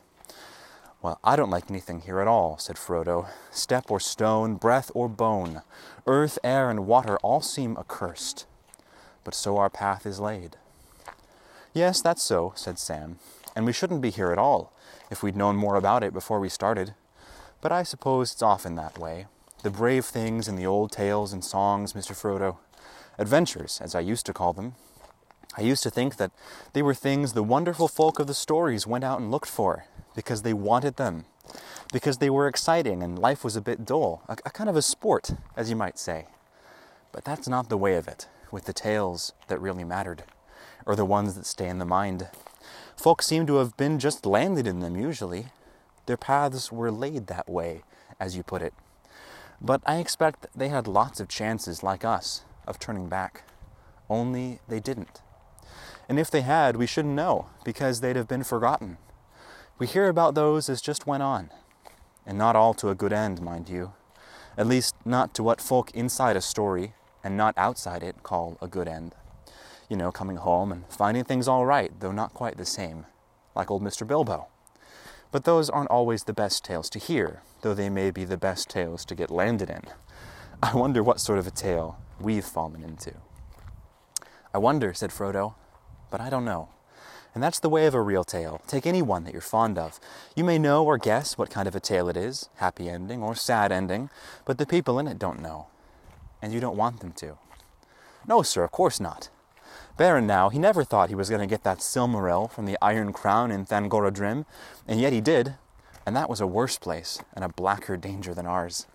Well, I don't like anything here at all, said Frodo. Step or stone, breath or bone, earth, air, and water all seem accursed. But so our path is laid. Yes, that's so, said Sam, and we shouldn't be here at all if we'd known more about it before we started. But I suppose it's often that way. The brave things in the old tales and songs, Mr. Frodo. Adventures, as I used to call them. I used to think that they were things the wonderful folk of the stories went out and looked for, because they wanted them, because they were exciting and life was a bit dull, a, a kind of a sport, as you might say. But that's not the way of it, with the tales that really mattered or the ones that stay in the mind. Folk seem to have been just landed in them usually. Their paths were laid that way, as you put it. But I expect they had lots of chances, like us, of turning back. Only they didn't. And if they had, we shouldn't know, because they'd have been forgotten. We hear about those as just went on. And not all to a good end, mind you. At least, not to what folk inside a story, and not outside it, call a good end you know, coming home and finding things all right, though not quite the same, like old Mr. Bilbo. But those aren't always the best tales to hear, though they may be the best tales to get landed in. I wonder what sort of a tale we've fallen into. I wonder, said Frodo, but I don't know. And that's the way of a real tale. Take any one that you're fond of. You may know or guess what kind of a tale it is happy ending or sad ending, but the people in it don't know. And you don't want them to. No, sir, of course not. Beren now, he never thought he was going to get that Silmaril from the Iron Crown in Thangorodrim, and yet he did, and that was a worse place and a blacker danger than ours.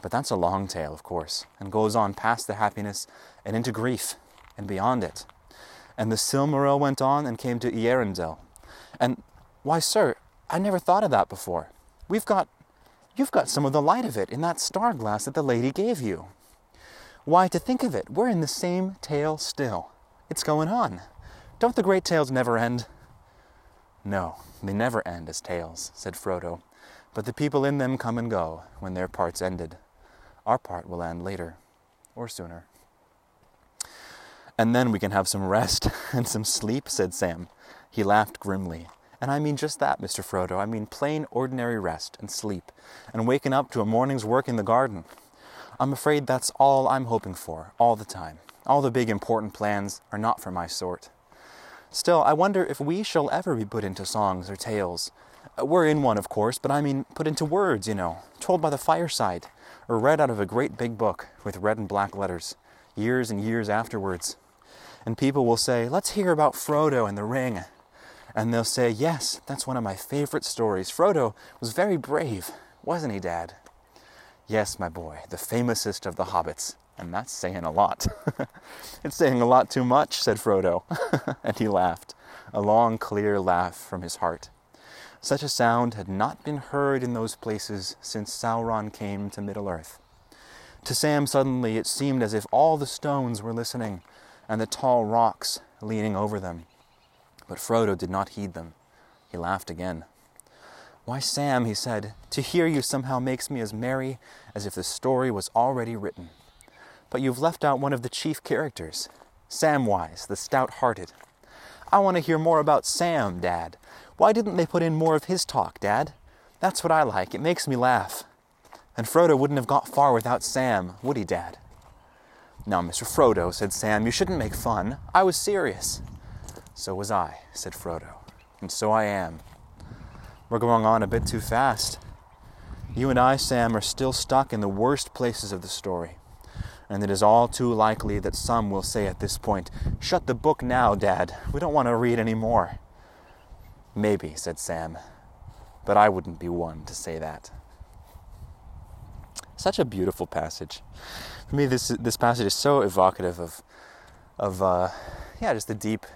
But that's a long tale, of course, and goes on past the happiness and into grief and beyond it. And the Silmaril went on and came to Eärendil. And why, sir, I never thought of that before. We've got, you've got some of the light of it in that star glass that the lady gave you. Why, to think of it, we're in the same tale still. It's going on. Don't the great tales never end? No, they never end as tales, said Frodo, but the people in them come and go when their part's ended. Our part will end later, or sooner. And then we can have some rest and some sleep, said Sam. He laughed grimly. And I mean just that, Mr. Frodo. I mean plain, ordinary rest and sleep, and waking up to a morning's work in the garden. I'm afraid that's all I'm hoping for, all the time. All the big, important plans are not for my sort. Still, I wonder if we shall ever be put into songs or tales. Uh, we're in one, of course, but I mean put into words, you know, told by the fireside, or read out of a great big book with red and black letters, years and years afterwards and people will say, Let's hear about Frodo and the ring. And they'll say, Yes, that's one of my favorite stories. Frodo was very brave, wasn't he, Dad? Yes, my boy, the famousest of the hobbits. And that's saying a lot. it's saying a lot too much, said Frodo. and he laughed, a long, clear laugh from his heart. Such a sound had not been heard in those places since Sauron came to Middle Earth. To Sam, suddenly, it seemed as if all the stones were listening, and the tall rocks leaning over them. But Frodo did not heed them. He laughed again. Why, Sam, he said, to hear you somehow makes me as merry as if the story was already written. But you've left out one of the chief characters Samwise, the stout hearted. I want to hear more about Sam, Dad. Why didn't they put in more of his talk, Dad? That's what I like. It makes me laugh. And Frodo wouldn't have got far without Sam, would he, Dad? Now, Mr. Frodo, said Sam, you shouldn't make fun. I was serious. So was I, said Frodo. And so I am. We're going on a bit too fast. You and I, Sam, are still stuck in the worst places of the story. And it is all too likely that some will say at this point, Shut the book now, Dad. We don't want to read any more. Maybe, said Sam. But I wouldn't be one to say that. Such a beautiful passage for me, this this passage is so evocative of of uh, yeah, just the deep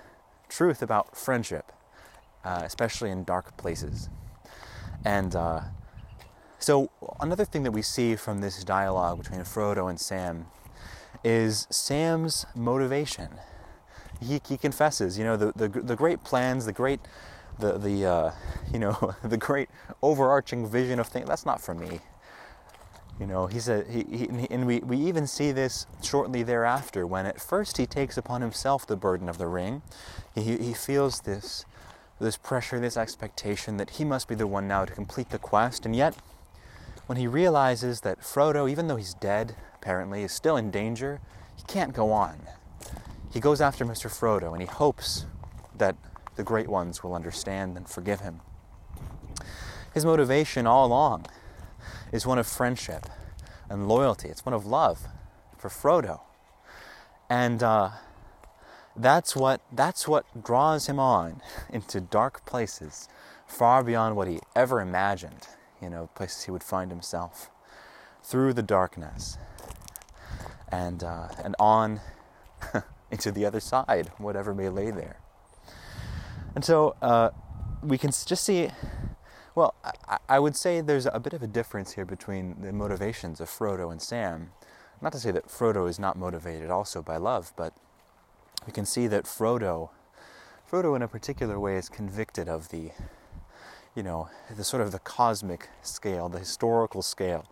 truth about friendship, uh, especially in dark places. And uh, so, another thing that we see from this dialogue between Frodo and Sam is Sam's motivation. He, he confesses, you know, the, the, the great plans, the great, the, the uh, you know, the great overarching vision of things, that's not for me. You know, he said, he, he, and we, we even see this shortly thereafter when at first he takes upon himself the burden of the ring. He, he feels this, this pressure, this expectation that he must be the one now to complete the quest. And yet, when he realizes that Frodo, even though he's dead, apparently, is still in danger, he can't go on. He goes after Mr. Frodo and he hopes that the great ones will understand and forgive him. His motivation all along is one of friendship and loyalty. It's one of love for Frodo. And uh, that's, what, that's what draws him on into dark places far beyond what he ever imagined, you know, places he would find himself through the darkness and, uh, and on into the other side, whatever may lay there. And so uh, we can just see well, I, I, would say there's a bit of a difference here between the motivations of Frodo and Sam. Not to say that Frodo is not motivated also by love, but we can see that Frodo, Frodo in a particular way, is convicted of the, you know, the sort of the cosmic scale, the historical scale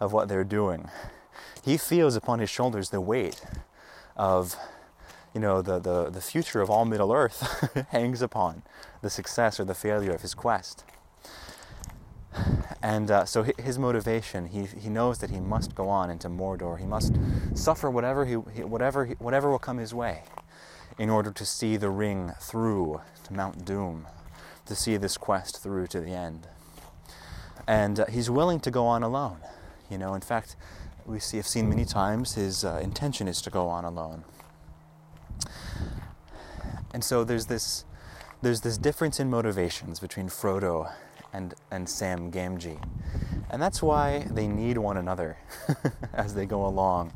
of what they're doing. He feels upon his shoulders the weight of you know, the, the, the future of all Middle Earth hangs upon the success or the failure of his quest. And uh, so his motivation, he, he knows that he must go on into Mordor. He must suffer whatever, he, whatever, whatever will come his way in order to see the ring through to Mount Doom, to see this quest through to the end. And uh, he's willing to go on alone. You know, in fact, we see, have seen many times his uh, intention is to go on alone. And so there's this, there's this difference in motivations between Frodo and, and Sam Gamgee. And that's why they need one another as they go along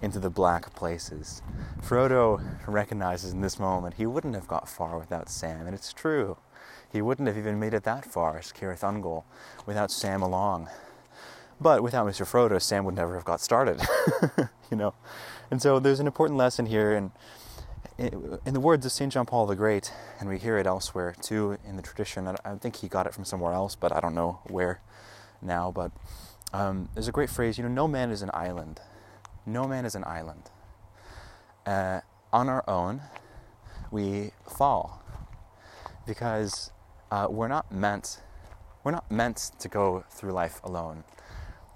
into the black places. Frodo recognizes in this moment he wouldn't have got far without Sam, and it's true. He wouldn't have even made it that far as Cirith Ungol without Sam along. But without Mr. Frodo, Sam would never have got started, you know. And so there's an important lesson here, and in the words of St. John Paul the Great, and we hear it elsewhere too in the tradition. I think he got it from somewhere else, but I don't know where now. But um, there's a great phrase, you know, no man is an island. No man is an island. Uh, on our own, we fall because uh, we're not meant we're not meant to go through life alone.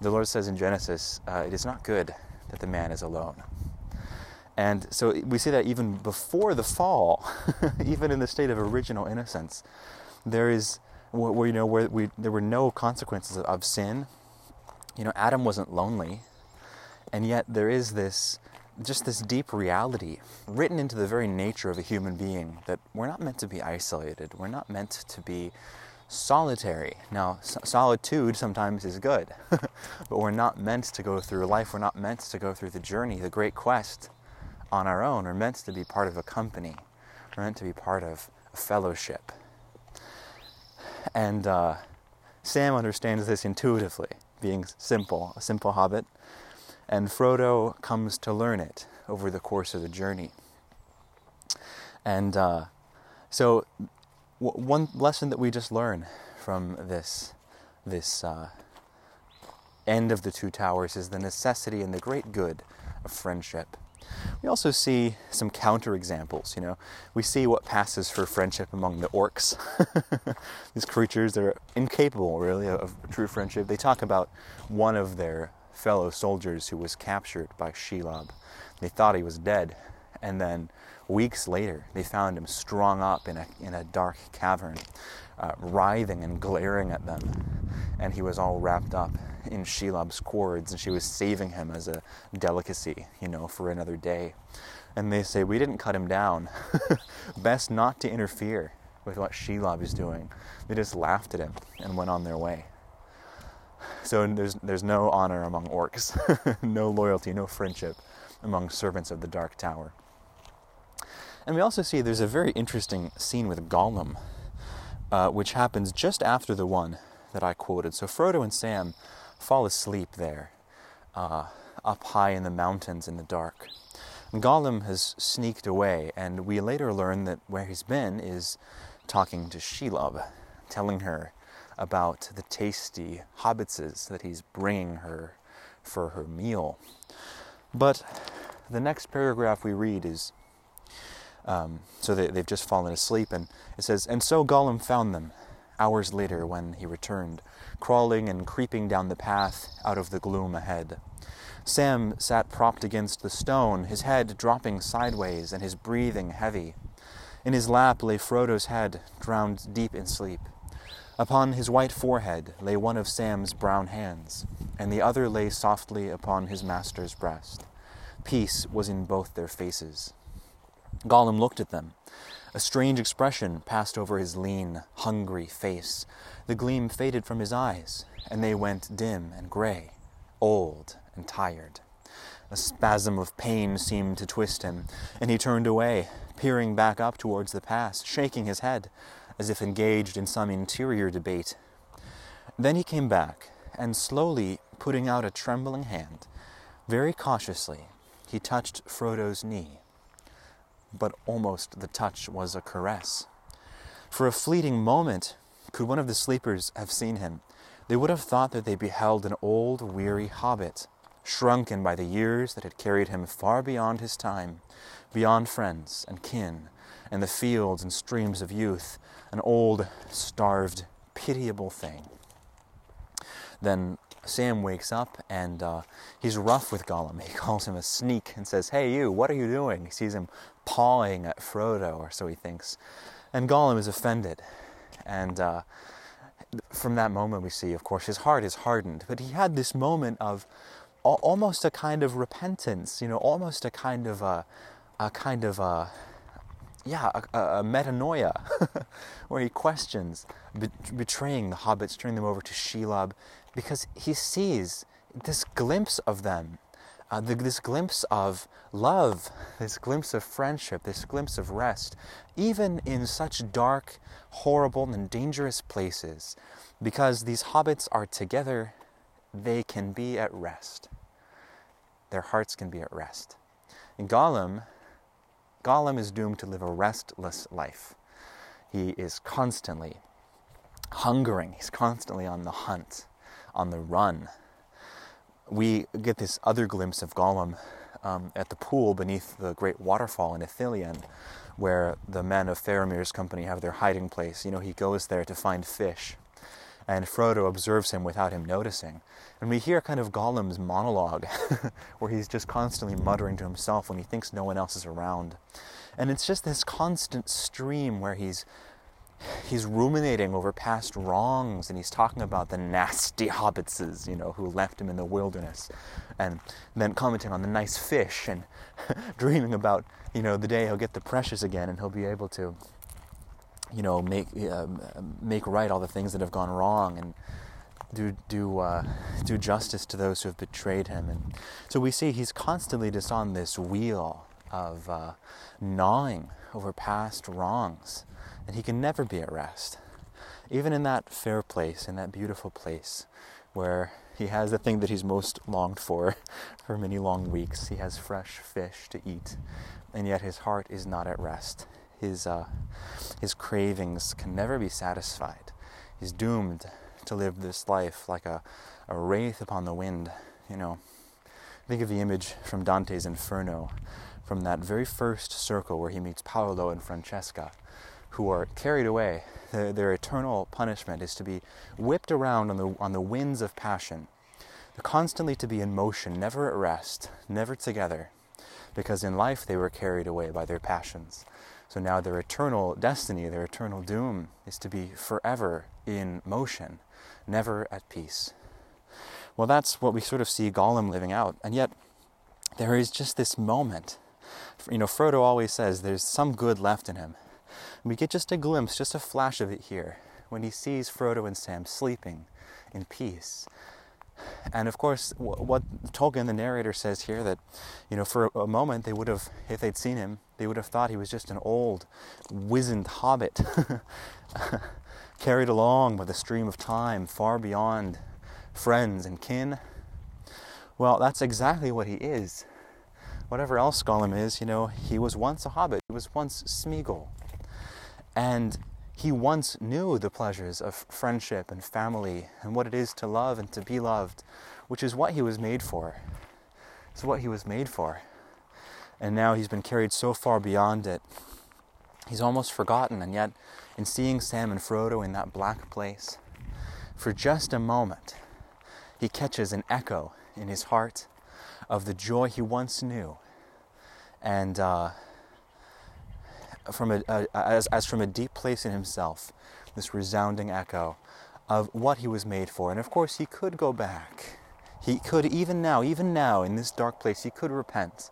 The Lord says in Genesis, uh, "It is not good that the man is alone." And so we see that even before the fall, even in the state of original innocence, there is where you know where we there were no consequences of sin. You know, Adam wasn't lonely, and yet there is this just this deep reality written into the very nature of a human being that we're not meant to be isolated. We're not meant to be solitary. Now, solitude sometimes is good, but we're not meant to go through life. We're not meant to go through the journey, the great quest on our own. We're meant to be part of a company. We're meant to be part of a fellowship. And uh, Sam understands this intuitively, being simple, a simple hobbit. And Frodo comes to learn it over the course of the journey. And uh, so, w- one lesson that we just learn from this, this uh, end of the Two Towers is the necessity and the great good of friendship. We also see some counterexamples, you know. We see what passes for friendship among the orcs. These creatures that are incapable, really, of true friendship. They talk about one of their fellow soldiers who was captured by Shelob. They thought he was dead, and then weeks later, they found him strung up in a, in a dark cavern, uh, writhing and glaring at them. And he was all wrapped up in Shelob's cords, and she was saving him as a delicacy, you know, for another day. And they say, We didn't cut him down. Best not to interfere with what Shelob is doing. They just laughed at him and went on their way. So there's, there's no honor among orcs, no loyalty, no friendship among servants of the Dark Tower. And we also see there's a very interesting scene with Gollum, uh, which happens just after the one that I quoted. So Frodo and Sam fall asleep there, uh, up high in the mountains in the dark. And Gollum has sneaked away, and we later learn that where he's been is talking to Shelob, telling her about the tasty hobbitses that he's bringing her for her meal. But the next paragraph we read is um, so they, they've just fallen asleep, and it says, And so Gollum found them hours later when he returned, crawling and creeping down the path out of the gloom ahead. Sam sat propped against the stone, his head dropping sideways and his breathing heavy. In his lap lay Frodo's head, drowned deep in sleep. Upon his white forehead lay one of Sam's brown hands, and the other lay softly upon his master's breast. Peace was in both their faces. Gollum looked at them. A strange expression passed over his lean, hungry face. The gleam faded from his eyes, and they went dim and gray, old and tired. A spasm of pain seemed to twist him, and he turned away, peering back up towards the pass, shaking his head, as if engaged in some interior debate. Then he came back, and slowly putting out a trembling hand, very cautiously, he touched Frodo's knee but almost the touch was a caress. For a fleeting moment, could one of the sleepers have seen him, they would have thought that they beheld an old, weary hobbit, shrunken by the years that had carried him far beyond his time, beyond friends and kin, and the fields and streams of youth, an old, starved, pitiable thing. Then Sam wakes up and uh, he's rough with Gollum. He calls him a sneak and says, Hey, you, what are you doing? He sees him pawing at Frodo, or so he thinks. And Gollum is offended. And uh, from that moment, we see, of course, his heart is hardened. But he had this moment of almost a kind of repentance, you know, almost a kind of a, a kind of a, yeah, a, a metanoia, where he questions be- betraying the hobbits, turning them over to Shelob, because he sees this glimpse of them, uh, the, this glimpse of love, this glimpse of friendship, this glimpse of rest, even in such dark, horrible, and dangerous places, because these hobbits are together, they can be at rest. Their hearts can be at rest. In Gollum, Gollum is doomed to live a restless life. He is constantly hungering, he's constantly on the hunt, on the run. We get this other glimpse of Gollum um, at the pool beneath the great waterfall in Ithilien, where the men of Faramir's company have their hiding place. You know, he goes there to find fish, and Frodo observes him without him noticing. And we hear kind of Gollum's monologue, where he's just constantly muttering to himself when he thinks no one else is around. And it's just this constant stream where he's he's ruminating over past wrongs and he's talking about the nasty hobbitses, you know, who left him in the wilderness, and then commenting on the nice fish and dreaming about, you know, the day he'll get the precious again and he'll be able to, you know, make uh, make right all the things that have gone wrong and do do uh, do justice to those who have betrayed him. And so we see he's constantly just on this wheel of uh, gnawing over past wrongs and he can never be at rest. Even in that fair place, in that beautiful place, where he has the thing that he's most longed for for many long weeks, he has fresh fish to eat, and yet his heart is not at rest. His, uh, his cravings can never be satisfied. He's doomed to live this life like a, a wraith upon the wind, you know. Think of the image from Dante's Inferno, from that very first circle where he meets Paolo and Francesca who are carried away. Their, their, eternal punishment is to be whipped around on the, on the winds of passion. They're constantly to be in motion, never at rest, never together, because in life they were carried away by their passions. So now their eternal destiny, their eternal doom, is to be forever in motion, never at peace. Well, that's what we sort of see Gollum living out. And yet, there is just this moment. You know, Frodo always says there's some good left in him. We get just a glimpse, just a flash of it here, when he sees Frodo and Sam sleeping in peace. And of course, what Tolkien, the narrator, says here that, you know, for a moment they would have, if they'd seen him, they would have thought he was just an old, wizened hobbit, carried along by the stream of time, far beyond friends and kin. Well, that's exactly what he is. Whatever else Gollum is, you know, he was once a hobbit. He was once Smeagol. And he once knew the pleasures of friendship and family and what it is to love and to be loved, which is what he was made for. It's what he was made for. And now he's been carried so far beyond it, he's almost forgotten. And yet, in seeing Sam and Frodo in that black place, for just a moment, he catches an echo in his heart of the joy he once knew. And, uh, from a, a, as, as from a deep place in himself, this resounding echo of what he was made for. And of course, he could go back. He could, even now, even now, in this dark place, he could repent.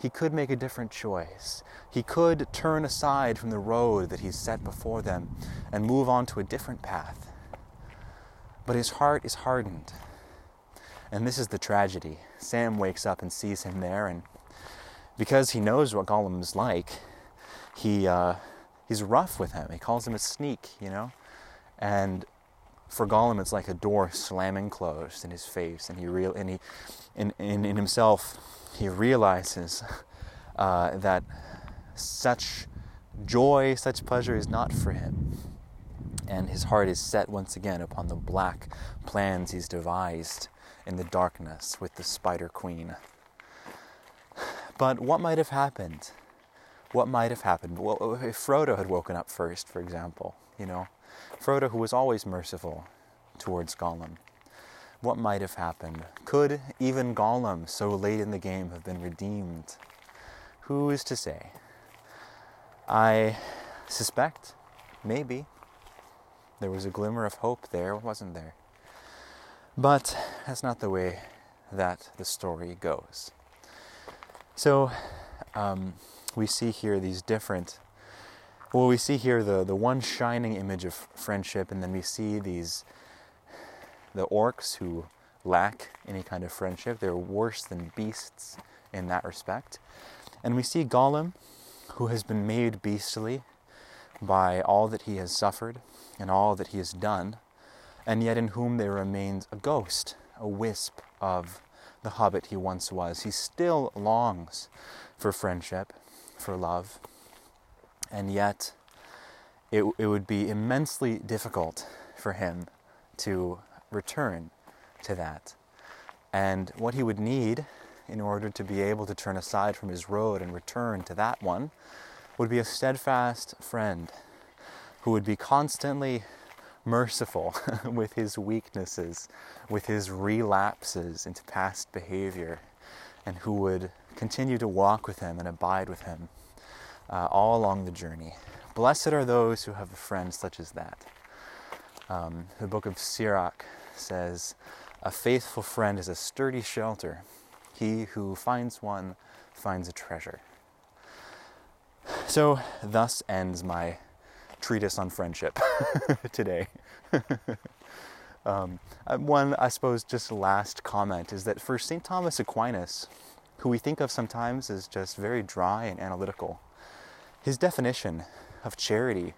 He could make a different choice. He could turn aside from the road that he's set before them and move on to a different path. But his heart is hardened. And this is the tragedy. Sam wakes up and sees him there, and because he knows what Gollum is like, he uh, he's rough with him. He calls him a sneak, you know, and for Gollum, it's like a door slamming closed in his face, and he real and he in in, in himself he realizes uh, that such joy, such pleasure is not for him, and his heart is set once again upon the black plans he's devised in the darkness with the Spider Queen. But what might have happened what might have happened? Well, if Frodo had woken up first, for example, you know, Frodo, who was always merciful towards Gollum, What might have happened? Could even Gollum, so late in the game, have been redeemed? Who is to say? I suspect, maybe, there was a glimmer of hope there, wasn't there? But that's not the way that the story goes. So um, we see here these different. Well, we see here the, the one shining image of friendship, and then we see these the orcs who lack any kind of friendship. They're worse than beasts in that respect. And we see Gollum, who has been made beastly by all that he has suffered and all that he has done, and yet in whom there remains a ghost, a wisp of the hobbit he once was. He still longs for friendship, for love, and yet it, it would be immensely difficult for him to return to that. And what he would need in order to be able to turn aside from his road and return to that one would be a steadfast friend who would be constantly merciful with his weaknesses, with his relapses into past behavior, and who would continue to walk with him and abide with him uh, all along the journey. Blessed are those who have a friend such as that. Um, the book of Sirach says, A faithful friend is a sturdy shelter. He who finds one finds a treasure. So, thus ends my treatise on friendship today. um, uh, one, I suppose, just last comment is that for St. Thomas Aquinas, who we think of sometimes as just very dry and analytical, his definition of charity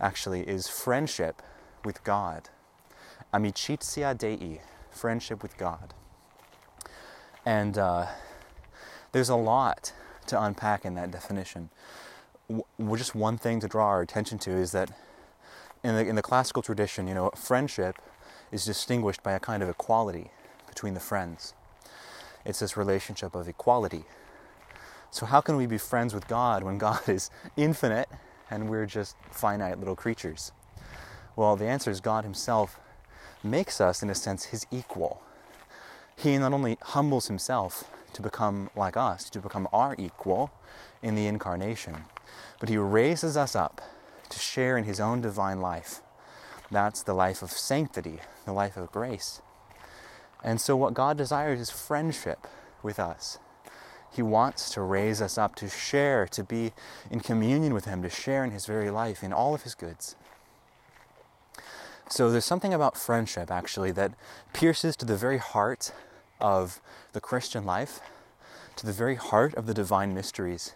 actually is friendship with God. Amicitia Dei, friendship with God. And uh, there's a lot to unpack in that definition w- just one thing to draw our attention to is that in the, in the classical tradition, you know, friendship is distinguished by a kind of equality between the friends. It's this relationship of equality. So, how can we be friends with God when God is infinite and we're just finite little creatures? Well, the answer is God Himself makes us, in a sense, His equal. He not only humbles Himself to become like us, to become our equal in the incarnation, but He raises us up to share in His own divine life. That's the life of sanctity, the life of grace. And so, what God desires is friendship with us. He wants to raise us up, to share, to be in communion with Him, to share in His very life, in all of His goods. So, there's something about friendship actually that pierces to the very heart of the Christian life, to the very heart of the divine mysteries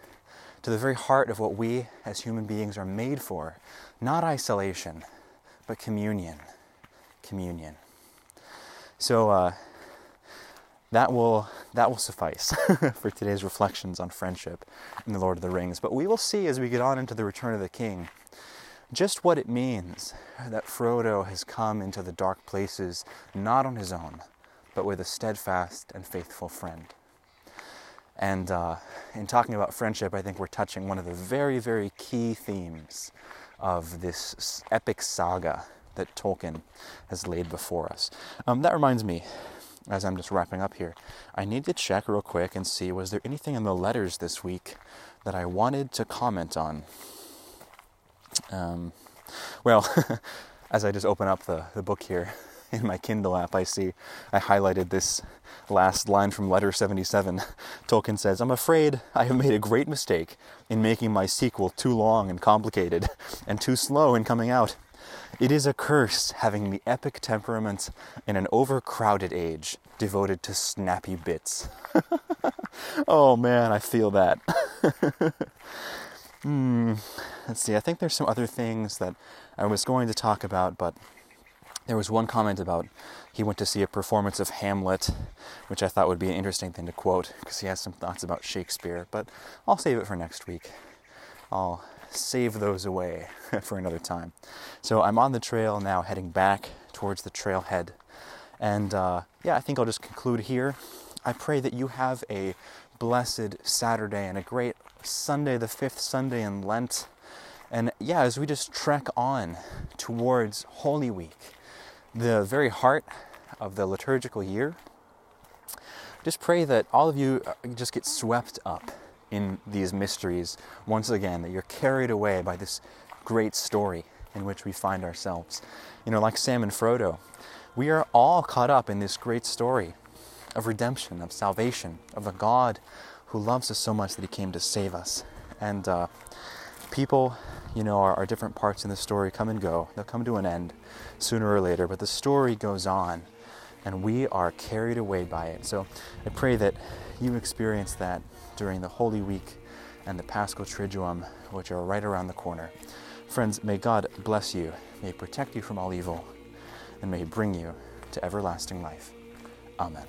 to the very heart of what we as human beings are made for not isolation, but communion. Communion. So, uh, that will that will suffice for today's reflections on friendship in the Lord of the Rings. But we will see as we get on into the Return of the King just what it means that Frodo has come into the dark places not on his own, but with a steadfast and faithful friend. And uh, in talking about friendship, I think we're touching one of the very, very key themes of this epic saga that Tolkien has laid before us. Um, that reminds me, as I'm just wrapping up here, I need to check real quick and see was there anything in the letters this week that I wanted to comment on? Um, well, as I just open up the, the book here in my Kindle app, I see I highlighted this last line from letter 77, Tolkien says, I'm afraid I have made a great mistake in making my sequel too long and complicated, and too slow in coming out. It is a curse having the epic temperament in an overcrowded age devoted to snappy bits. oh man, I feel that. hmm. Let's see, I think there's some other things that I was going to talk about, but there was one comment about he went to see a performance of Hamlet, which I thought would be an interesting thing to quote because he has some thoughts about Shakespeare, but I'll save it for next week. I'll save those away for another time. So I'm on the trail now, heading back towards the trailhead. And uh, yeah, I think I'll just conclude here. I pray that you have a blessed Saturday and a great Sunday, the fifth Sunday in Lent. And yeah, as we just trek on towards Holy Week, the very heart of the liturgical year, just pray that all of you uh, just get swept up in these mysteries once again, that you're carried away by this great story in which we find ourselves. You know, like Sam and Frodo, we are all caught up in this great story of redemption, of salvation, of a God who loves us so much that he came to save us. And uh, people, you know, our different parts in the story come and go. They'll come to an end sooner or later, but the story goes on and we are carried away by it. So I pray that you experience that during the Holy Week and the Paschal Triduum, which are right around the corner. Friends, may God bless you, may protect you from all evil, and may bring you to everlasting life. Amen.